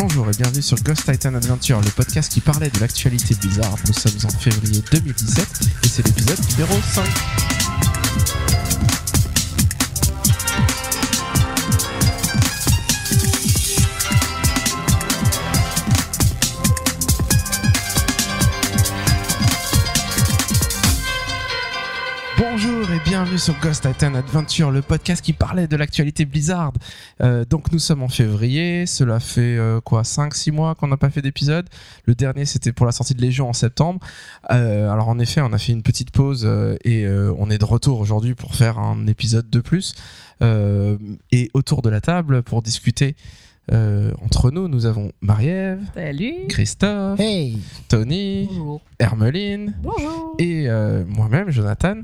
Bonjour et bienvenue sur Ghost Titan Adventure, le podcast qui parlait de l'actualité Blizzard. Nous sommes en février 2017 et c'est l'épisode numéro 5. Bienvenue sur Ghost Titan Adventure, le podcast qui parlait de l'actualité Blizzard. Euh, donc nous sommes en février, cela fait euh, quoi 5-6 mois qu'on n'a pas fait d'épisode. Le dernier c'était pour la sortie de Légion en septembre. Euh, alors en effet on a fait une petite pause et on est de retour aujourd'hui pour faire un épisode de plus. Et autour de la table pour discuter euh, entre nous, nous avons Marie-Ève, Salut Christophe, Hey Tony, Bonjour Hermeline Bonjour et euh, moi-même, Jonathan.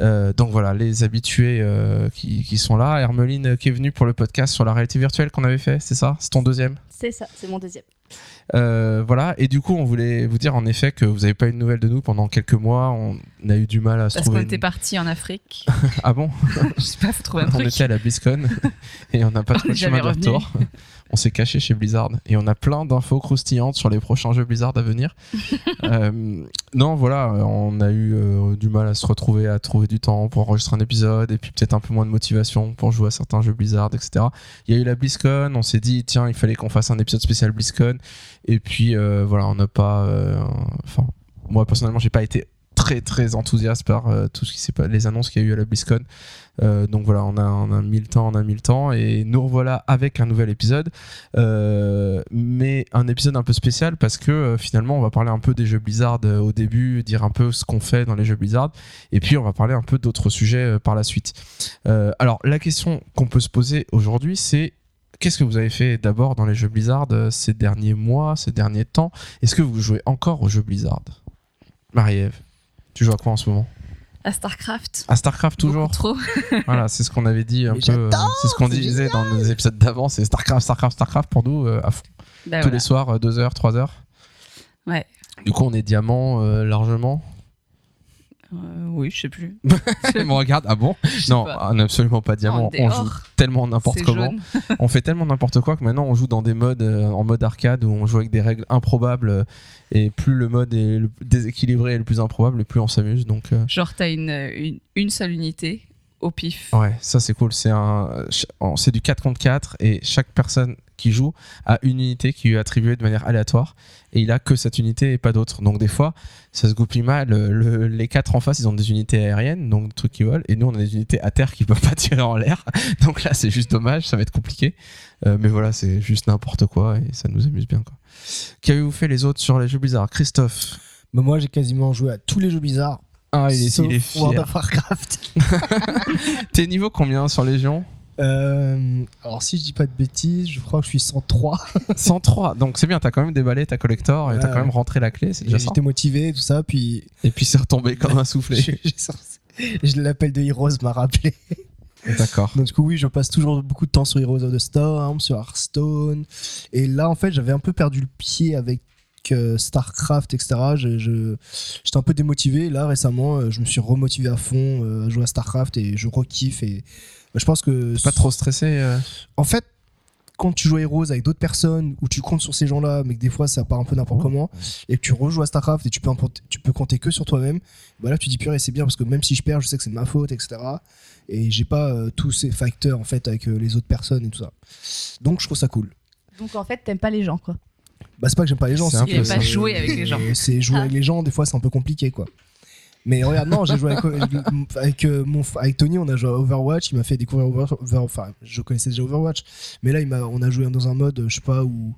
Euh, donc voilà, les habitués euh, qui, qui sont là. Hermeline qui est venue pour le podcast sur la réalité virtuelle qu'on avait fait, c'est ça? C'est ton deuxième? C'est ça, c'est mon deuxième. Euh, Voilà, et du coup, on voulait vous dire en effet que vous n'avez pas eu de nouvelles de nous pendant quelques mois. On a eu du mal à se Parce qu'on trouver. était une- parti en Afrique. Ah bon? Je sais pas, faut trouver un On truc. était à la BlizzCon et on n'a pas On trouvé de chemin de revenu. retour. On s'est caché chez Blizzard et on a plein d'infos croustillantes sur les prochains jeux Blizzard à venir. Euh, non, voilà, on a eu euh, du mal à se retrouver, à trouver du temps pour enregistrer un épisode et puis peut-être un peu moins de motivation pour jouer à certains jeux Blizzard, etc. Il y a eu la BlizzCon, on s'est dit tiens, il fallait qu'on fasse un épisode spécial BlizzCon et puis euh, voilà, on n'a pas, enfin, moi personnellement, j'ai pas été très très enthousiaste par euh, tout ce qui s'est pas les annonces qu'il y a eu à la BlizzCon. Euh, donc voilà, on a, on a mis le temps, on a mis le temps, et nous revoilà avec un nouvel épisode, Euh, mais un épisode un peu spécial parce que finalement on va parler un peu des jeux Blizzard au début, dire un peu ce qu'on fait dans les jeux Blizzard, et puis on va parler un peu d'autres sujets par la suite. Alors la question qu'on peut se poser aujourd'hui, c'est Qu'est-ce que vous avez fait d'abord dans les jeux Blizzard ces derniers mois, ces derniers temps? Est-ce que vous jouez encore aux jeux Blizzard? Marie-Ève, tu joues à quoi en ce moment À StarCraft. À StarCraft toujours Beaucoup trop. Voilà, c'est ce qu'on avait dit un Mais peu. euh, c'est ce qu'on disait dans nos épisodes d'avant, c'est StarCraft, StarCraft, StarCraft pour nous euh, à fond. Bah, Tous voilà. les soirs, 2 heures, 3 heures. Ouais. Du coup, on est diamant euh, largement. Euh, oui, je sais plus. Elle me regarde, ah bon sais Non, pas. absolument pas diamant. On joue tellement n'importe comment. On fait tellement n'importe quoi que maintenant on joue dans des modes euh, en mode arcade où on joue avec des règles improbables. euh, et plus le mode est le déséquilibré et le plus improbable, et plus on s'amuse. Donc, euh, Genre, t'as une, une, une seule unité au pif. Ouais, ça c'est cool. C'est un, c'est du 4 contre 4 et chaque personne qui joue a une unité qui lui est attribuée de manière aléatoire et il a que cette unité et pas d'autre. Donc des fois, ça se goupille mal. Le- les quatre en face, ils ont des unités aériennes, donc des trucs qui volent, et nous on a des unités à terre qui peuvent pas tirer en l'air. Donc là, c'est juste dommage, ça va être compliqué. Euh, mais voilà, c'est juste n'importe quoi et ça nous amuse bien. quoi. Qu'avez-vous fait les autres sur les jeux bizarres? Christophe Bah moi j'ai quasiment joué à tous les jeux bizarres. Ah, il est, sauf il est World fier. of Warcraft. T'es niveau combien sur Légion? Euh, alors si je dis pas de bêtises, je crois que je suis 103. 103. Donc c'est bien, t'as quand même déballé ta collector et Ouais, t'as quand ouais. même rentré la clé, c'est déjà ça. J'étais motivé tout ça, puis Et puis c'est retombé comme un soufflé. je, j'ai- je l'appel de Heroes m'a rappelé. D'accord. Donc du coup oui, je passe toujours beaucoup de temps sur Heroes of the Storm, sur Hearthstone. Et là en fait j'avais un peu perdu le pied avec euh, Starcraft, etc. Je- je- J'étais un peu démotivé. Là récemment, euh, je me suis remotivé à fond euh, à jouer à Starcraft et je re-kiffe. Et je pense que Pas trop stressé euh, en fait, quand tu joues à Heroes avec d'autres personnes, où tu comptes sur ces gens-là, mais que des fois ça part un peu n'importe comment, et que tu rejoues à StarCraft et tu peux, tu peux compter que sur toi-même, bah là tu dis purée, c'est bien parce que même si je perds, je sais que c'est de ma faute, etc. Et j'ai pas euh, tous ces facteurs en fait avec euh, les autres personnes et tout ça. Donc je trouve ça cool. Donc en fait, t'aimes pas les gens, quoi. Bah c'est pas que j'aime pas les gens, C'est pas jouer avec les gens. C'est jouer Ah. avec les gens, des fois c'est un peu compliqué quoi. Mais regarde, non, j'ai joué avec, avec, euh, mon, avec Tony, on a joué à Overwatch, il m'a fait découvrir Overwatch, Over- enfin, je connaissais déjà Overwatch, mais là, il m'a, on a joué dans un mode, je sais pas, où,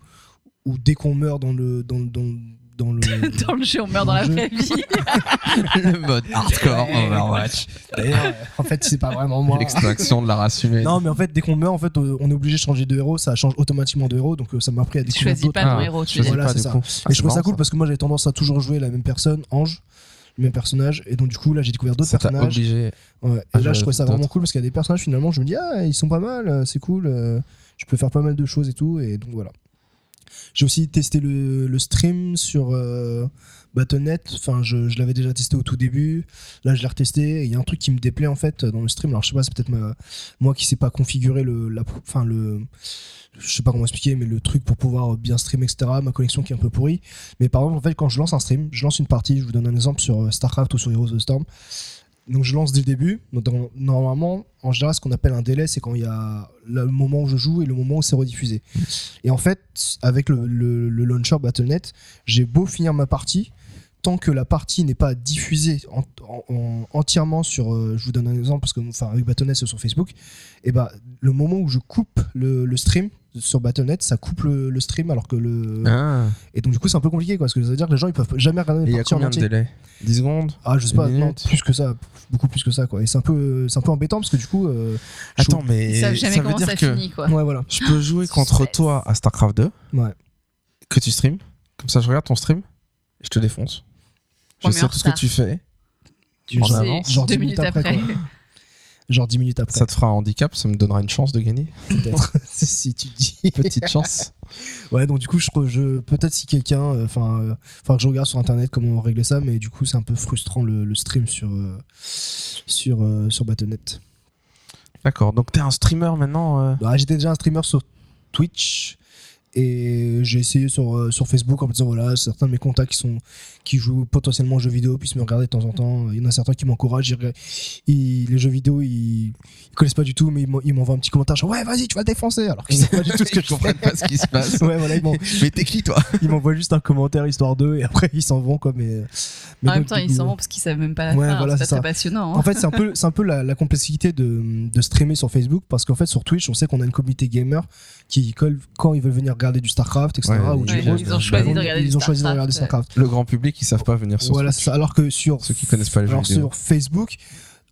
où dès qu'on meurt dans le, dans, le- dans, le- dans le, Dans le jeu, on meurt dans la vraie vie. le mode hardcore. Overwatch. D'ailleurs, euh, en fait, c'est pas vraiment moi. L'extraction de la race humaine. Non, mais en fait, dès qu'on meurt, en fait, euh, on est obligé de changer de héros, ça change automatiquement de héros, donc euh, ça m'a appris à Tu découvrir choisis d'autres. pas ton Ah, héros, tu choisis. Voilà, pas, c'est ça. Ah, je trouve ça cool parce que moi j'avais tendance à toujours jouer la même personne, Ange, le même personnage, et donc du coup là j'ai découvert d'autres personnages. obligé. Ouais. Ah, Et là, je trouvais ça vraiment cool parce qu'il y a des personnages finalement, je me dis, ah, ils sont pas mal, euh, c'est cool, euh, je peux faire pas mal de choses et tout, et donc voilà. J'ai aussi testé le, stream sur euh, Battle.net. Enfin, je, l'avais déjà testé au tout début. Là, je l'ai retesté. et Il y a un truc qui me déplaît en fait dans le stream. Alors, je sais pas, c'est peut-être moi qui sais pas configurer le, enfin le, je sais pas comment expliquer, mais le truc pour pouvoir bien streamer, etc. Ma connexion qui est un peu pourrie. Mais par exemple, en fait, quand je lance un stream, je lance une partie. Je vous donne un exemple sur euh, Starcraft ou sur Heroes of the Storm. Donc je lance dès le début. Normalement, en général, ce qu'on appelle un délai, c'est quand il y a le moment où je joue et le moment où c'est rediffusé. Et en fait, avec le, launcher Battle.net, j'ai beau finir ma partie, tant que la partie n'est pas diffusée en- en- en- entièrement sur. euh, je vous donne un exemple parce que enfin avec Battle.net c'est sur Facebook. Et bah le moment où je coupe le stream sur Battle.net, ça coupe le, le stream alors que le. Ah. Et donc du coup c'est un peu compliqué quoi, parce que ça veut dire que les gens ils peuvent jamais regarder il y a combien de délais? 10 secondes? Ah je sais pas, non, plus que ça, beaucoup plus que ça quoi. Et c'est un peu, c'est un peu embêtant parce que du coup. euh, Attends, mais Ils savent jamais ça veut comment dire ça que finit, quoi. Ouais voilà. je peux jouer contre toi à StarCraft 2, Ouais. que tu streams. Comme ça, je regarde ton stream et je te défonce. Je sais tout ce que tu fais. Tu- En genre, avance. genre deux 10 minutes minutes après, après. Genre 10 minutes après. Ça te fera un handicap, ça me donnera une chance de gagner. peut-être. si tu dis. Petite chance. Ouais, donc du coup, je, je peut-être si quelqu'un, euh, enfin, euh, faudra que je regarde sur internet comment régler ça, mais du coup, c'est un peu frustrant le, le stream sur euh, sur euh, sur Battle.net. D'accord, donc t'es un streamer maintenant Bah, J'étais déjà un streamer sur Twitch et j'ai essayé sur, sur Facebook en me disant voilà certains de mes contacts qui sont qui jouent potentiellement aux jeux vidéo puissent me regarder de temps en temps il y en a certains qui m'encouragent ils- ils- les jeux vidéo ils, ils connaissent pas du tout mais ils m'en- ils m'envoient un petit commentaire genre ouais vas-y tu vas te défoncer alors qu'ils savent pas du tout ce que je comprennent fais pas ce qui se passe. ouais voilà ils m'en- Mais t'es qui toi ils m'envoient juste un commentaire histoire d'eux et après ils s'en vont quoi mais, mais En même temps, du ils s'en vont parce qu'ils savent même pas la Ouais, faire. voilà, c'est très passionnant. hein. En fait, c'est un peu, c'est un peu la, la complexité de, de streamer sur Facebook parce qu'en fait, sur Twitch, on sait qu'on a une communauté gamer qui colle quand ils veulent venir regarder du StarCraft, etc. Ouais, ou ils- du ils ont Bah, choisi de regarder du Starcraft, regarder ouais. StarCraft. Le grand public, savent pas venir sur Voilà, ça. Alors que sur, Ceux qui connaissent pas les jeux alors vidéo. sur Facebook,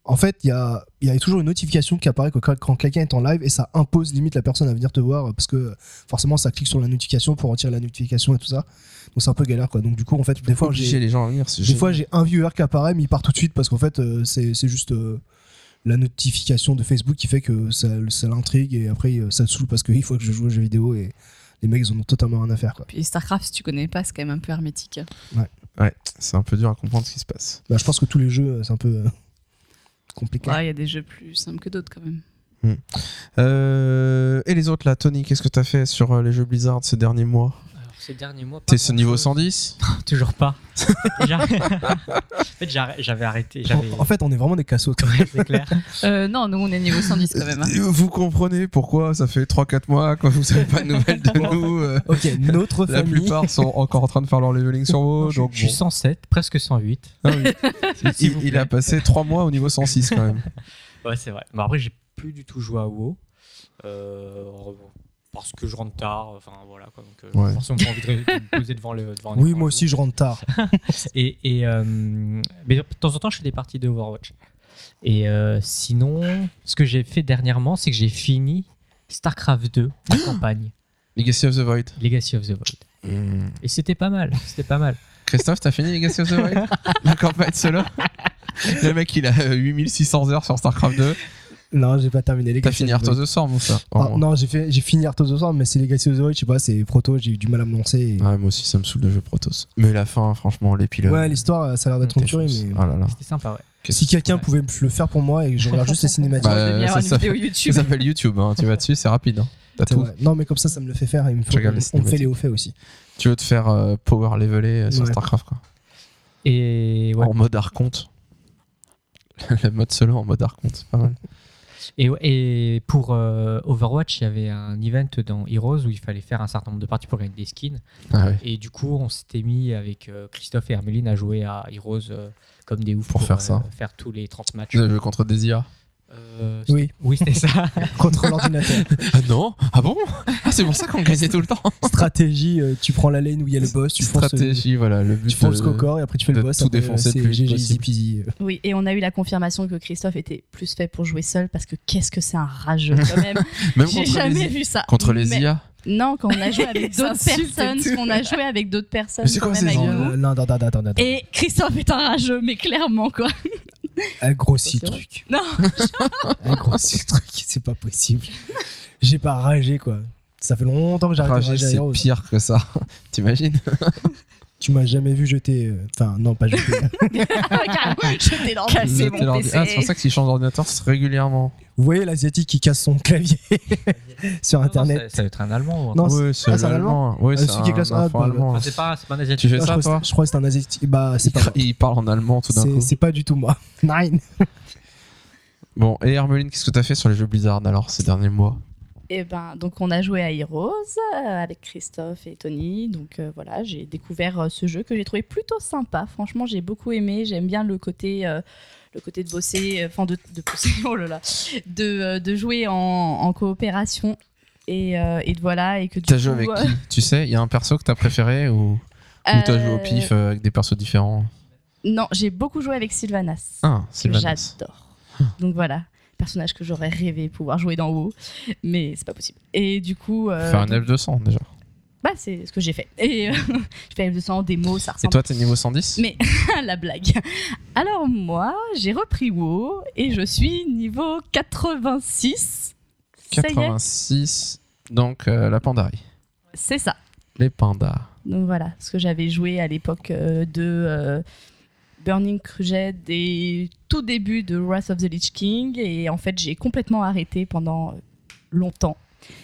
en fait, il y a, il y a toujours une notification qui apparaît que quand, quelqu'un est en live et ça impose limite la personne à venir te voir parce que forcément, ça clique sur la notification pour retirer la notification et tout ça. Donc c'est un peu galère quoi. Donc du coup, en fait, des fois, j'ai les gens à venir. c'est Des génial. fois, j'ai un viewer qui apparaît, mais il part tout de suite parce qu'en fait, euh, c'est c'est juste euh, la notification de Facebook qui fait que ça, ça l'intrigue et après, euh, ça le saoule parce qu'il faut que je joue aux jeux vidéo et les mecs, ils en ont totalement rien à faire. Quoi. Puis StarCraft, si tu connais pas, c'est quand même un peu hermétique. Ouais, c'est un peu dur à comprendre ce qui se passe. Bah, je pense que tous les jeux, euh, c'est un peu euh, compliqué. Ouais, Il y a des jeux plus simples que d'autres quand même. Euh, et les autres là, Tony, qu'est-ce que t'as fait sur les jeux Blizzard ces derniers mois? Ces derniers mois, T'es ce niveau grand-chose. 110 Toujours pas. En fait, j'avais arrêté. En fait, on est vraiment des cassos. c'est clair. Euh, non, nous on est niveau 110 quand même. hein. Euh, Vous comprenez pourquoi ça fait 3-4 mois quand vous avez pas de nouvelles de nous euh, ok, notre La famille. plupart sont encore en train de faire leur leveling sur WoW. je, donc je suis bon. 107, presque 108. Ah oui. il, vous il a passé 3 mois au niveau 106 quand même. Ouais, c'est vrai. Mais après, j'ai plus du tout joué à WoW. Euh, parce que je rentre tard. Enfin, voilà. Quoi. Donc, euh, Ouais. forcément pas envie de, me poser devant le. Devant Oui, moi aussi, je rentre tard. Et, et, euh, mais de temps en temps, je fais des parties de Overwatch. Et euh, sinon, ce que j'ai fait dernièrement, c'est que j'ai fini StarCraft 2, la campagne, Legacy of the Void. Legacy of the Void. Et c'était pas mal, c'était pas mal. Christophe, t'as fini Legacy of the Void? La campagne solo? Le mec, il a euh, 8600 heures sur StarCraft 2. Non, j'ai pas terminé les T'as fini Heart of the Storm ou ça Ah, non, j'ai fait, j'ai fini Heart of the Storm, mais c'est Legacy of the Void, je sais pas, c'est proto, j'ai eu du mal à me lancer. et- Ouais, moi aussi, ça me saoule de jeu Protoss. Mais la fin, franchement, les pilotes. Ouais, l'histoire, ça a l'air d'être une tuerie, mais Oh là là. C'était sympa, ouais. Si que- quelqu'un Ouais. pouvait le faire pour moi et que je regarde juste les cinématiques. Bah, bien avoir ça Ça YouTube. s'appelle YouTube, hein. tu vas dessus, c'est rapide. hein. T'as tout. vrai. Non, mais comme ça, ça me le fait faire. Et il me faut, on me fait cinématiques. les hauts faits aussi. Tu veux te faire euh, power leveler euh, sur Ouais. StarCraft quoi. Et, ouais. En mode archonte. Le mode solo en mode archonte, c'est pas mal. Et, pour euh, Overwatch, il y avait un event dans Heroes où il fallait faire un certain nombre de parties pour gagner des skins. Ah ouais. Et du coup, on s'était mis avec euh, Christophe et Hermeline à jouer à Heroes euh, comme des oufs Pour faire ça. faire tous les 30 matchs. Le jeu contre des IA. Euh, Oui, oui, c'était ça. contre l'ordinateur. Ah non? Ah bon? Ah c'est pour ça qu'on gagnait tout le temps Stratégie, euh, tu prends la lane où il y a le boss, tu fonces, euh, Stratégie, voilà, le but tu fonces de- le corps et après tu fais le boss. tout défoncer le plus easy peasy. Oui, et on a eu la confirmation que Christophe était plus fait pour jouer seul parce que qu'est-ce que c'est un rageux quand même. Même J'ai contre jamais les, vu ça. contre les Mais- IA Non, quand on a joué avec d'autres personnes, qu'on a joué avec d'autres personnes. Mais c'est quoi ces gens. Et Christophe est un rageux, mais clairement quoi. C'est vrai truc. Non. Grossit le truc, c'est pas possible. J'ai pas ragé quoi. Ça fait longtemps que j'arrête de Rager, rager à c'est pire que ça. T'imagines? Tu m'as jamais vu jeter. euh, Enfin, non, pas jeter. Carrément, je t'ai lancé. Casser Jeter mon PC. Ah, c'est pour ça que s'il change d'ordinateur, c'est régulièrement. Vous voyez l'asiatique qui casse son clavier sur Non, non, internet. ça, ça va être un allemand. ou un Non, truc. Oui, c'est ah, c'est un allemand. Oui, Ah, c'est qui un classe- ah, bah, allemand. C'est pas, c'est pas un Tu asiatique. fais je, ça, crois que toi c'est- je crois que c'est un asiatique. Bah, pas. Il parle en allemand tout d'un coup. c'est pas du tout moi. Nine. Bon, et Hermeline, qu'est-ce que t'as fait sur les jeux Blizzard alors ces derniers mois? Et ben, donc on a joué à Heroes euh, avec Christophe et Tony. Donc euh, voilà, j'ai découvert euh, ce jeu que j'ai trouvé plutôt sympa. Franchement, j'ai beaucoup aimé. J'aime bien le côté, euh, le côté de bosser, enfin de, de bosser, oh là là, de, de jouer en, en coopération. Et, euh, et voilà, et que T'as joué avec qui? Tu sais, il y a un perso que t'as préféré ou, ou t'as joué au pif avec des persos différents? Non, j'ai beaucoup joué avec Sylvanas. Ah, Sylvanas. j'adore. Donc voilà, personnage que j'aurais rêvé pouvoir jouer dans WoW, mais c'est pas possible. Et du coup, euh, Faire un F200 déjà. bah c'est ce que j'ai fait. Et euh, je fais F200 démo, ça Et ressemble toi, t'es niveau 110 Mais la blague. Alors moi, j'ai repris WoW et je suis niveau 86. Ça y est, 86, donc euh, la Pandarie. c'est ça. Les pandas. Donc voilà, ce que j'avais joué à l'époque de Burning Crusade et tout début de Wrath of the Lich King. Et en fait, j'ai complètement arrêté pendant longtemps.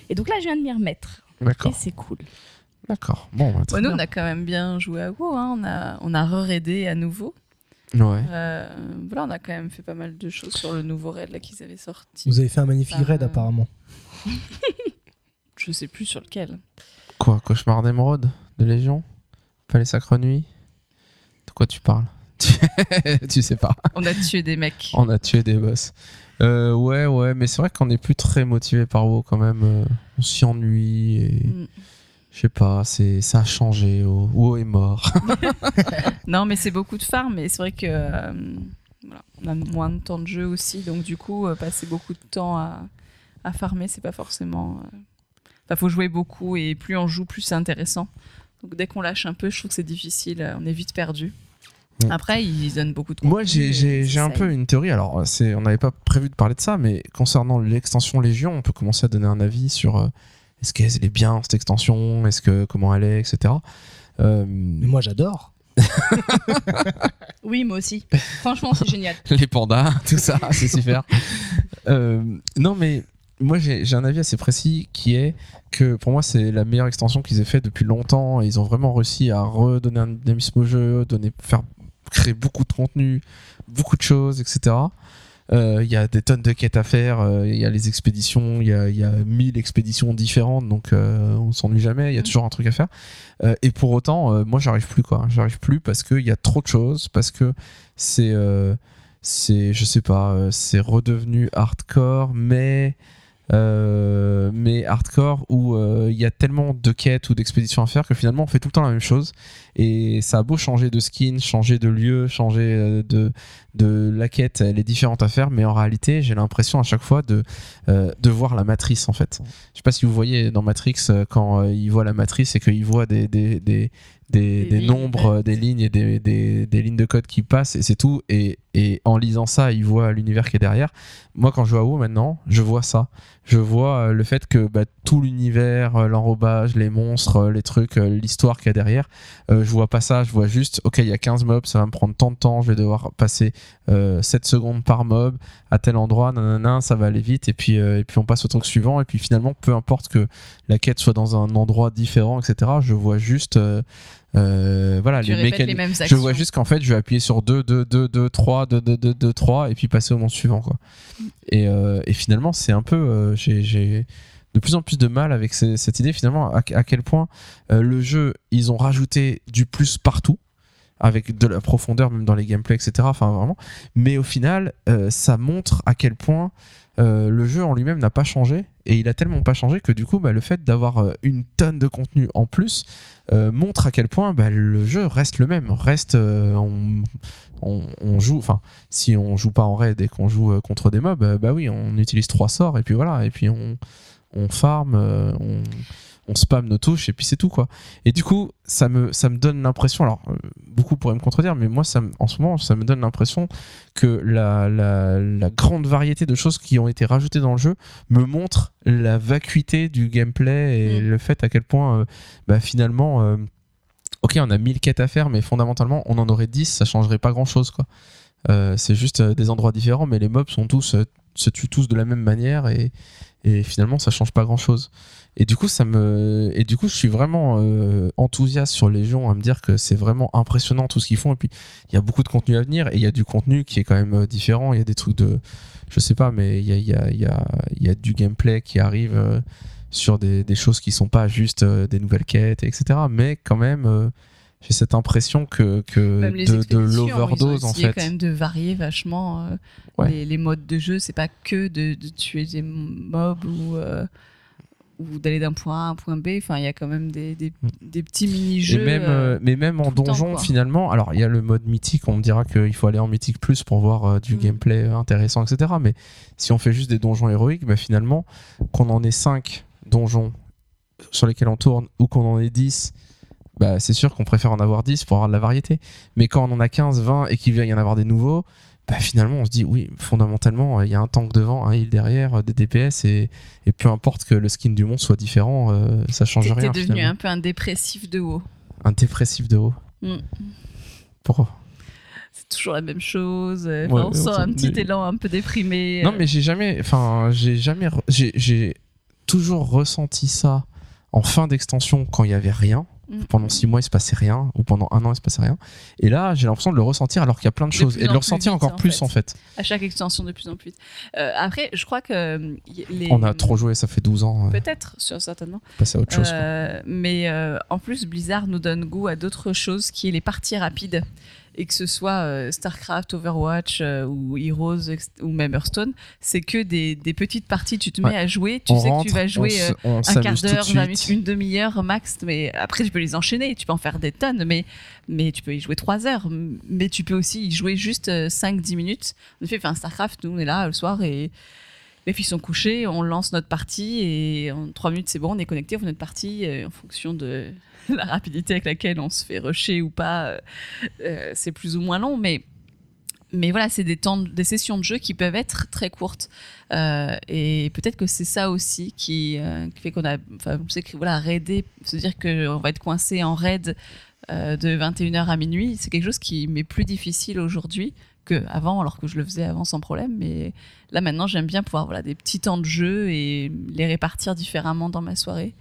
Et donc là, je viens de m'y remettre. Et D'accord. c'est cool. D'accord. Bon, bah, Ouais, nous, bien. on a quand même bien joué à WoW. hein. On a, on a re-raidé à nouveau. Ouais. Euh, voilà, on a quand même fait pas mal de choses sur le nouveau raid là qu'ils avaient sorti. Vous avez fait un magnifique Ah. raid apparemment. Je sais plus sur lequel. Quoi Cauchemar d'émeraude De Légion Palais Sacre Nuit? De quoi tu parles? Tu sais pas. On a tué des mecs. On a tué des boss. Euh, ouais, ouais, mais c'est vrai qu'on n'est plus très motivé par WoW quand même. euh, on s'y ennuie et Mm. je sais pas, c'est ça a changé. WoW WoW est mort. Non, mais c'est beaucoup de farm, mais c'est vrai que euh, voilà, on a moins de temps de jeu aussi, donc du coup, euh, passer beaucoup de temps à, à farmer, c'est pas forcément. euh, Enfin, faut jouer beaucoup et plus on joue, plus c'est intéressant. Donc dès qu'on lâche un peu, je trouve que c'est difficile, on est vite perdu. Mm. Après, ils donnent beaucoup de Moi, contenu j'ai un peu une théorie. Alors, c'est, on n'avait pas prévu de parler de ça, mais concernant l'extension Légion, on peut commencer à donner un avis sur euh, est-ce qu'elle est bien cette extension, est-ce que comment elle est, etc. Euh, Mais moi j'adore. Oui, moi aussi. Franchement, c'est génial. les pandas, tout ça, c'est super. Euh, non, mais moi j'ai j'ai un avis assez précis qui est que pour moi c'est la meilleure extension qu'ils aient fait depuis longtemps. Ils ont vraiment réussi à redonner un dynamisme au jeu, donner, faire créer beaucoup de contenu, beaucoup de choses, etc. Euh, Il y a des tonnes de quêtes à faire, euh, il y a les expéditions, il y a, y a mille expéditions différentes, donc euh, on s'ennuie jamais, il y a Mm. toujours un truc à faire. Euh, et pour autant, moi j'arrive plus quoi, j'arrive plus parce qu'il y a trop de choses, parce que c'est, c'est, je sais pas, c'est redevenu hardcore, mais euh, mais hardcore où euh, il y a tellement de quêtes ou d'expéditions à faire que finalement on fait tout le temps la même chose et ça a beau changer de skin, changer de lieu, changer euh, de, de la quête, elle est différente à faire, mais en réalité j'ai l'impression à chaque fois de, euh, de voir la matrice en fait. Je sais pas si vous voyez dans Matrix quand il voit la matrice et qu'il voit des, des, des, des, Des des lignes, nombres, des lignes et des, des, des lignes de code qui passent et c'est tout. Et, et en lisant ça, il voit l'univers qui est derrière. Moi, quand je joue à WoW maintenant, je vois ça. Je vois euh, le fait que bah, tout l'univers, euh, l'enrobage, les monstres, euh, les trucs, l'histoire qu'il y a derrière, euh, je vois pas ça. Je vois juste, ok, il y a 15 mobs, ça va me prendre tant de temps, je vais devoir passer euh, 7 secondes par mob à tel endroit, nanana, ça va aller vite. Et puis, et puis on passe au truc suivant. Et puis finalement, peu importe que la quête soit dans un endroit différent, etc., je vois juste. Euh, voilà, Tu les mécaniques. les mêmes Je actions. vois juste qu'en fait, je vais appuyer sur 2, 2, 2, 2, 3, 2, 2, 2, 2, 3, et puis passer au monde suivant. Quoi. Et, euh, et finalement, c'est un peu. euh, j'ai- de plus en plus de mal avec ces- cette idée, finalement, à, à quel point euh, le jeu, ils ont rajouté du plus partout, avec de la profondeur, même dans les gameplays, etc. Enfin, vraiment. Mais au final, euh, ça montre à quel point. euh, le jeu en lui-même n'a pas changé et il a tellement pas changé que du coup bah, le fait d'avoir euh, une tonne de contenu en plus euh, montre à quel point bah, le jeu reste le même reste euh, on, on, on joue enfin si on joue pas en raid et qu'on joue euh, contre des mobs euh, bah oui on utilise trois sorts et puis voilà et puis on on farm euh, on spam nos touches et puis c'est tout quoi. Et du coup, ça me, ça me donne l'impression, alors euh, beaucoup pourraient me contredire, mais moi, ça, me- en ce moment, ça me donne l'impression que la, la, la grande variété de choses qui ont été rajoutées dans le jeu me montre la vacuité du gameplay et Mm. le fait à quel point, euh, bah, finalement, euh, ok, on a 1000 quêtes à faire, mais fondamentalement, on en aurait 10, ça changerait pas grand chose quoi. Euh, c'est juste des endroits différents, mais les mobs sont tous, se tuent tous de la même manière et, et finalement, ça change pas grand chose. Et du coup, ça me, et du coup, je suis vraiment euh, enthousiaste sur Légion à me dire que c'est vraiment impressionnant tout ce qu'ils font. Et puis, il y a beaucoup de contenu à venir et il y a du contenu qui est quand même euh, différent. Il y a des trucs de, je sais pas, mais il y a, il y a, il y a, il y a du gameplay qui arrive euh, sur des, des choses qui sont pas juste euh, des nouvelles quêtes, etc. Mais quand même, j'ai cette impression que, que de, de l'overdose en fait. quand même de varier vachement Ouais. les, les modes de jeu. C'est pas que de, de tuer des mobs ou, ou d'aller d'un point A à un point B. Enfin, il y a quand même des, des, des petits Et mini-jeux. même, euh, mais même en temps, donjon, finalement, alors il y a le mode mythique, on me dira qu'il faut aller en mythique plus pour voir euh, du Mm. gameplay euh, intéressant, etc. Mais si on fait juste des donjons héroïques, bah, finalement, qu'on en ait 5 donjons sur lesquels on tourne ou qu'on en ait 10, bah, c'est sûr qu'on préfère en avoir 10 pour avoir de la variété. Mais quand on en a 15, 20 et qu'il vient y en avoir des nouveaux, bah, finalement on se dit oui, fondamentalement, euh, il y a un tank devant, un heal derrière, euh, des DPS et, et peu importe que le skin du monde soit différent, euh, ça change rien. t'es devenu finalement. un peu un dépressif de haut. un dépressif de haut. Mm. Pourquoi C'est toujours la même chose. euh, Ouais, enfin, on sent on un petit mais- élan un peu déprimé. Non, euh. mais j'ai jamais, enfin, j'ai jamais, j'ai toujours ressenti ça en fin d'extension quand il y avait rien. Mm. Pendant six mois, il se passait rien, ou pendant un an, il se passait rien. Et là, j'ai l'impression de le ressentir alors qu'il y a plein de De choses et de le ressentir vite, encore en plus fait. en fait. À chaque extension de plus en plus. Euh, après, je crois que euh, les... On a trop joué, ça fait 12 ans. euh, Peut-être, sur- certainement. passer à autre chose. Euh, mais euh, en plus, Blizzard nous donne goût à d'autres choses qui est les parties rapides. Et que ce soit euh, StarCraft, Overwatch euh, ou Heroes ou même Hearthstone, c'est que des, des petites parties. Tu te mets Ouais. à jouer, tu on sais rentre, que tu vas jouer on, euh, s- on un quart d'heure, 20 suite. minutes, une demi-heure max. Mais après, tu peux les enchaîner. Tu peux en faire des tonnes, mais, mais tu peux y jouer 3 heures. Mais tu peux aussi y jouer juste 5-10 minutes. En effet, enfin, StarCraft, nous, on est là le soir et les filles sont couchées, on lance notre partie et en 3 minutes, c'est bon, on est connecté, on fait notre partie en fonction de la rapidité avec laquelle on se fait rusher ou pas. euh, euh, c'est plus ou moins long, mais. Mais voilà, c'est des temps, des sessions de jeu qui peuvent être très courtes. Euh, et peut-être que c'est ça aussi qui, fait qu'on a, enfin, sais que voilà, se dire qu'on va être coincé en raid de 21h à minuit, c'est quelque chose qui m'est plus difficile aujourd'hui que avant, alors que je le faisais avant sans problème. Mais là maintenant, j'aime bien pouvoir voilà des petits temps de jeu et les répartir différemment dans ma soirée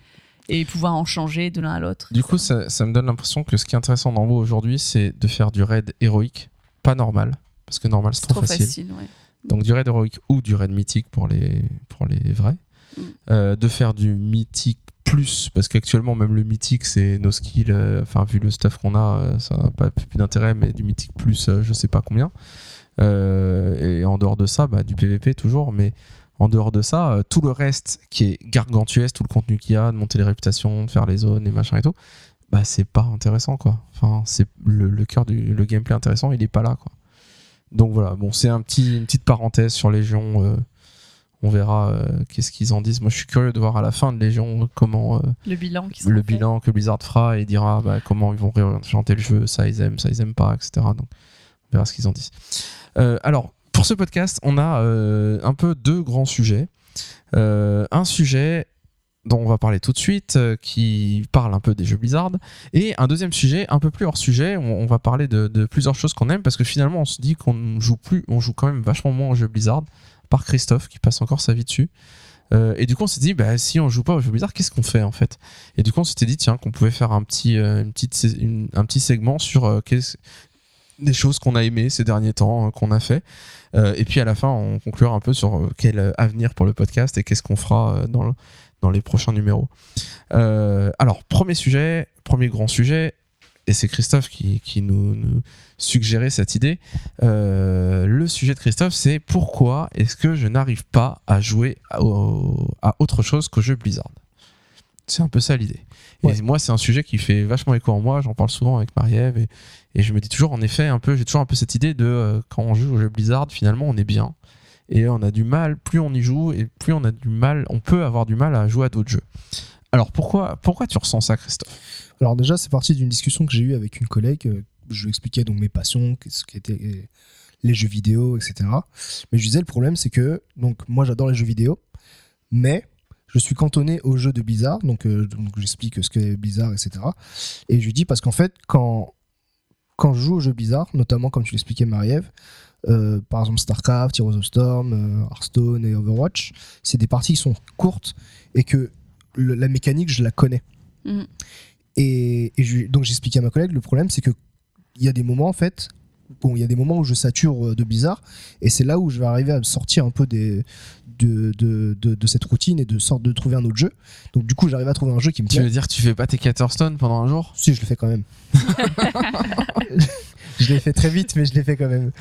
et pouvoir en changer de l'un à l'autre. Du coup, ça, ça me donne l'impression que ce qui est intéressant dans WoW aujourd'hui, c'est de faire du raid héroïque, pas normal, parce que normal c'est trop, trop facile. facile. ouais. Donc du raid héroïque ou du raid mythique pour les, pour les vrais. Mm. Euh, de faire du mythique plus, parce qu'actuellement même le mythique c'est nos skills, euh, enfin vu le stuff qu'on a, euh, ça n'a pas plus d'intérêt, mais du mythique plus je sais pas combien. Et en dehors de ça, bah, du PVP toujours, mais en dehors de ça, euh, tout le reste qui est gargantuesque, tout le contenu qu'il y a, de monter les réputations, de faire les zones, les machins et tout, bah c'est pas intéressant quoi. Enfin, c'est le, le cœur du le gameplay intéressant, il est pas là quoi. Donc voilà, bon, c'est un petit, une petite parenthèse sur Légion. euh, on verra euh, qu'est-ce qu'ils en disent. Moi, je suis curieux de voir à la fin de Légion comment euh, Le bilan le fait. bilan que Blizzard fera et dira bah, comment ils vont réorienter le jeu, ça ils aiment, ça ils aiment pas, etc. Donc, on verra ce qu'ils en disent. Alors, pour ce podcast, on a euh, un peu deux grands sujets. Euh, un sujet dont on va parler tout de suite, euh, qui parle un peu des jeux Blizzard, et un deuxième sujet un peu plus hors sujet. On, on va parler de, plusieurs choses qu'on aime parce que finalement, on se dit qu'on joue plus, on joue quand même vachement moins aux jeux Blizzard, par Christophe qui passe encore sa vie dessus. Et du coup, on s'est dit, bah, si on joue pas aux jeux Blizzard, qu'est-ce qu'on fait en fait? Et du coup, on s'était dit, tiens, qu'on pouvait faire un petit, euh, une petite, une- un petit segment sur des choses qu'on a aimées ces derniers temps, euh, qu'on a fait. Euh, et puis à la fin, on conclura un peu sur euh, quel avenir pour le podcast et qu'est-ce qu'on fera dans, le- dans les prochains numéros. Euh, alors, premier sujet, premier grand sujet, et c'est Christophe qui, qui nous, nous suggérait cette idée. Euh, le sujet de Christophe, c'est pourquoi est-ce que je n'arrive pas à jouer à, au- à autre chose qu'au jeu Blizzard? C'est un peu ça l'idée. Et moi, c'est un sujet qui fait vachement écho en moi. J'en parle souvent avec Marie-Ève et, et je me dis toujours, en effet, un peu, j'ai toujours un peu cette idée de euh, quand on joue au jeu Blizzard, finalement, on est bien. Et on a du mal, plus on y joue, et plus on a du mal, on peut avoir du mal à jouer à d'autres jeux. Alors pourquoi, pourquoi tu ressens ça, Christophe? Alors déjà, c'est parti d'une discussion que j'ai eue avec une collègue. euh, Je lui expliquais donc mes passions, ce qui était euh, les jeux vidéo, etc. Mais je disais le problème, c'est que donc moi j'adore les jeux vidéo, mais je suis cantonné aux jeux de Blizzard. Donc, donc j'explique ce qu'est Blizzard, etc. Et je lui dis parce qu'en fait, quand quand je joue aux jeux Blizzard, notamment comme tu l'expliquais Marie-Ève, euh, par exemple StarCraft, Heroes of Storm, euh, Hearthstone et Overwatch, c'est des parties qui sont courtes et que le- la mécanique, je la connais. Mhm. Et, et je lui- donc j'expliquais à ma collègue, le problème c'est que il y a des moments en fait, bon, il y a des moments où je sature euh, de bizarre, et c'est là où je vais arriver à me sortir un peu des, de, de, de, de cette routine et de sorte de trouver un autre jeu. Donc du coup j'arrive à trouver un jeu qui me Tu plaît. veux dire tu fais pas tes Catterstone pendant un jour? Si, je le fais quand même. je l'ai fait très vite, mais je l'ai fait quand même.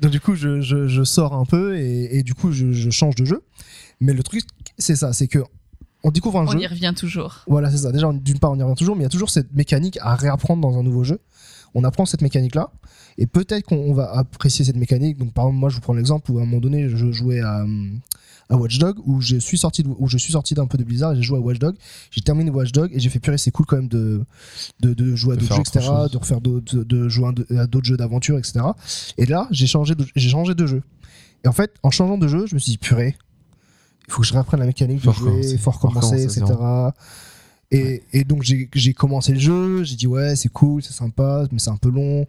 Donc du coup, je, je, je sors un peu et, et du coup, je, je change de jeu. Mais le truc, c'est ça, c'est que on découvre un On jeu. y revient toujours. Voilà, c'est ça. Déjà, d'une part, on y revient toujours, mais il y a toujours cette mécanique à réapprendre dans un nouveau jeu. On apprend cette mécanique-là, et peut-être qu'on va apprécier cette mécanique. Donc, par exemple, moi, je vous prends l'exemple où à un moment donné, je jouais à, à Watch Dog, où je suis sorti, de- où je suis sorti d'un peu de Blizzard, et j'ai joué à Watch Dog. J'ai terminé Watch Dog, et j'ai fait purée, c'est cool quand même de, de, de jouer à d'autres jeux, etc., chose. de refaire d'autres, de jouer à d'autres jeux d'aventure, etc. Et là, j'ai changé, de, j'ai changé de jeu. Et en fait, en changeant de jeu, je me suis dit, purée, il faut que je réapprenne la mécanique de jouer, il faut recommencer etc. Et, et donc j'ai commencé le jeu, j'ai dit ouais c'est cool, c'est sympa, mais c'est un peu long.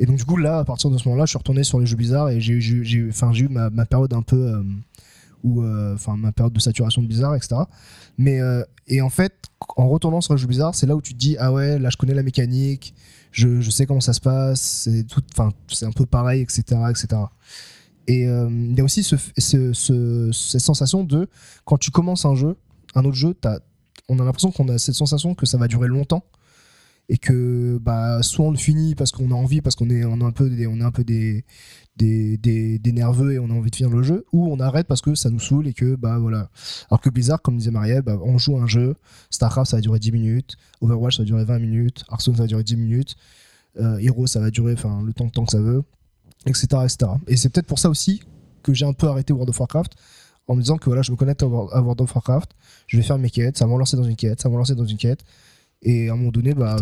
Et donc du coup là, à partir de ce moment-là, je suis retourné sur les jeux bizarres et j'ai eu ma, ma période un peu euh, où euh, enfin ma période de saturation de bizarre, etc. Mais euh, et en fait, en retournant sur les jeux bizarres, c'est là où tu te dis ah ouais là je connais la mécanique, je, je sais comment ça se passe, c'est tout, enfin c'est un peu pareil, etc., etc. Et euh, il y a aussi ce, ce- ce- cette sensation de quand tu commences un jeu, un autre jeu, t'as- on a l'impression qu'on a cette sensation que ça va durer longtemps et que bah soit on le finit parce qu'on a envie parce qu'on est est un peu des, nerveux et on a envie de finir le jeu ou on arrête parce que ça nous saoule et que bah voilà. Alors que Blizzard comme disait Marielle bah, on joue un jeu Starcraft ça va durer 10 minutes Overwatch ça va durer 20 minutes Hearthstone ça va durer 10 minutes euh, Hero ça va durer enfin le temps, que ça veut etc et c'est peut-être pour ça aussi que j'ai un peu arrêté World of Warcraft en me disant que voilà je me connecte à World of Warcraft je vais faire mes quêtes, ça va me lancer dans une quête, ça va me lancer dans une quête. Et à un moment donné, bah,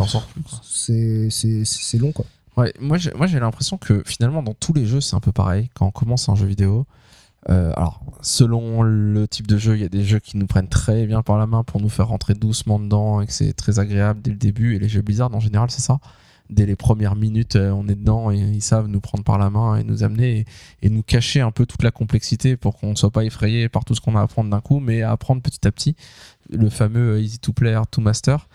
c'est c'est- c'est long quoi. Ouais, moi j'ai, moi j'ai l'impression que finalement dans tous les jeux c'est un peu pareil. Quand on commence un jeu vidéo, euh, alors selon le type de jeu, il y a des jeux qui nous prennent très bien par la main pour nous faire rentrer doucement dedans et que c'est très agréable dès le début. Et les jeux Blizzard en général c'est ça. Dès les premières minutes, euh, on est dedans et ils savent nous prendre par la main et nous amener et, nous cacher un peu toute la complexité pour qu'on ne soit pas effrayé par tout ce qu'on a à apprendre d'un coup, mais à apprendre petit à petit le fameux euh, easy to play, hard to master.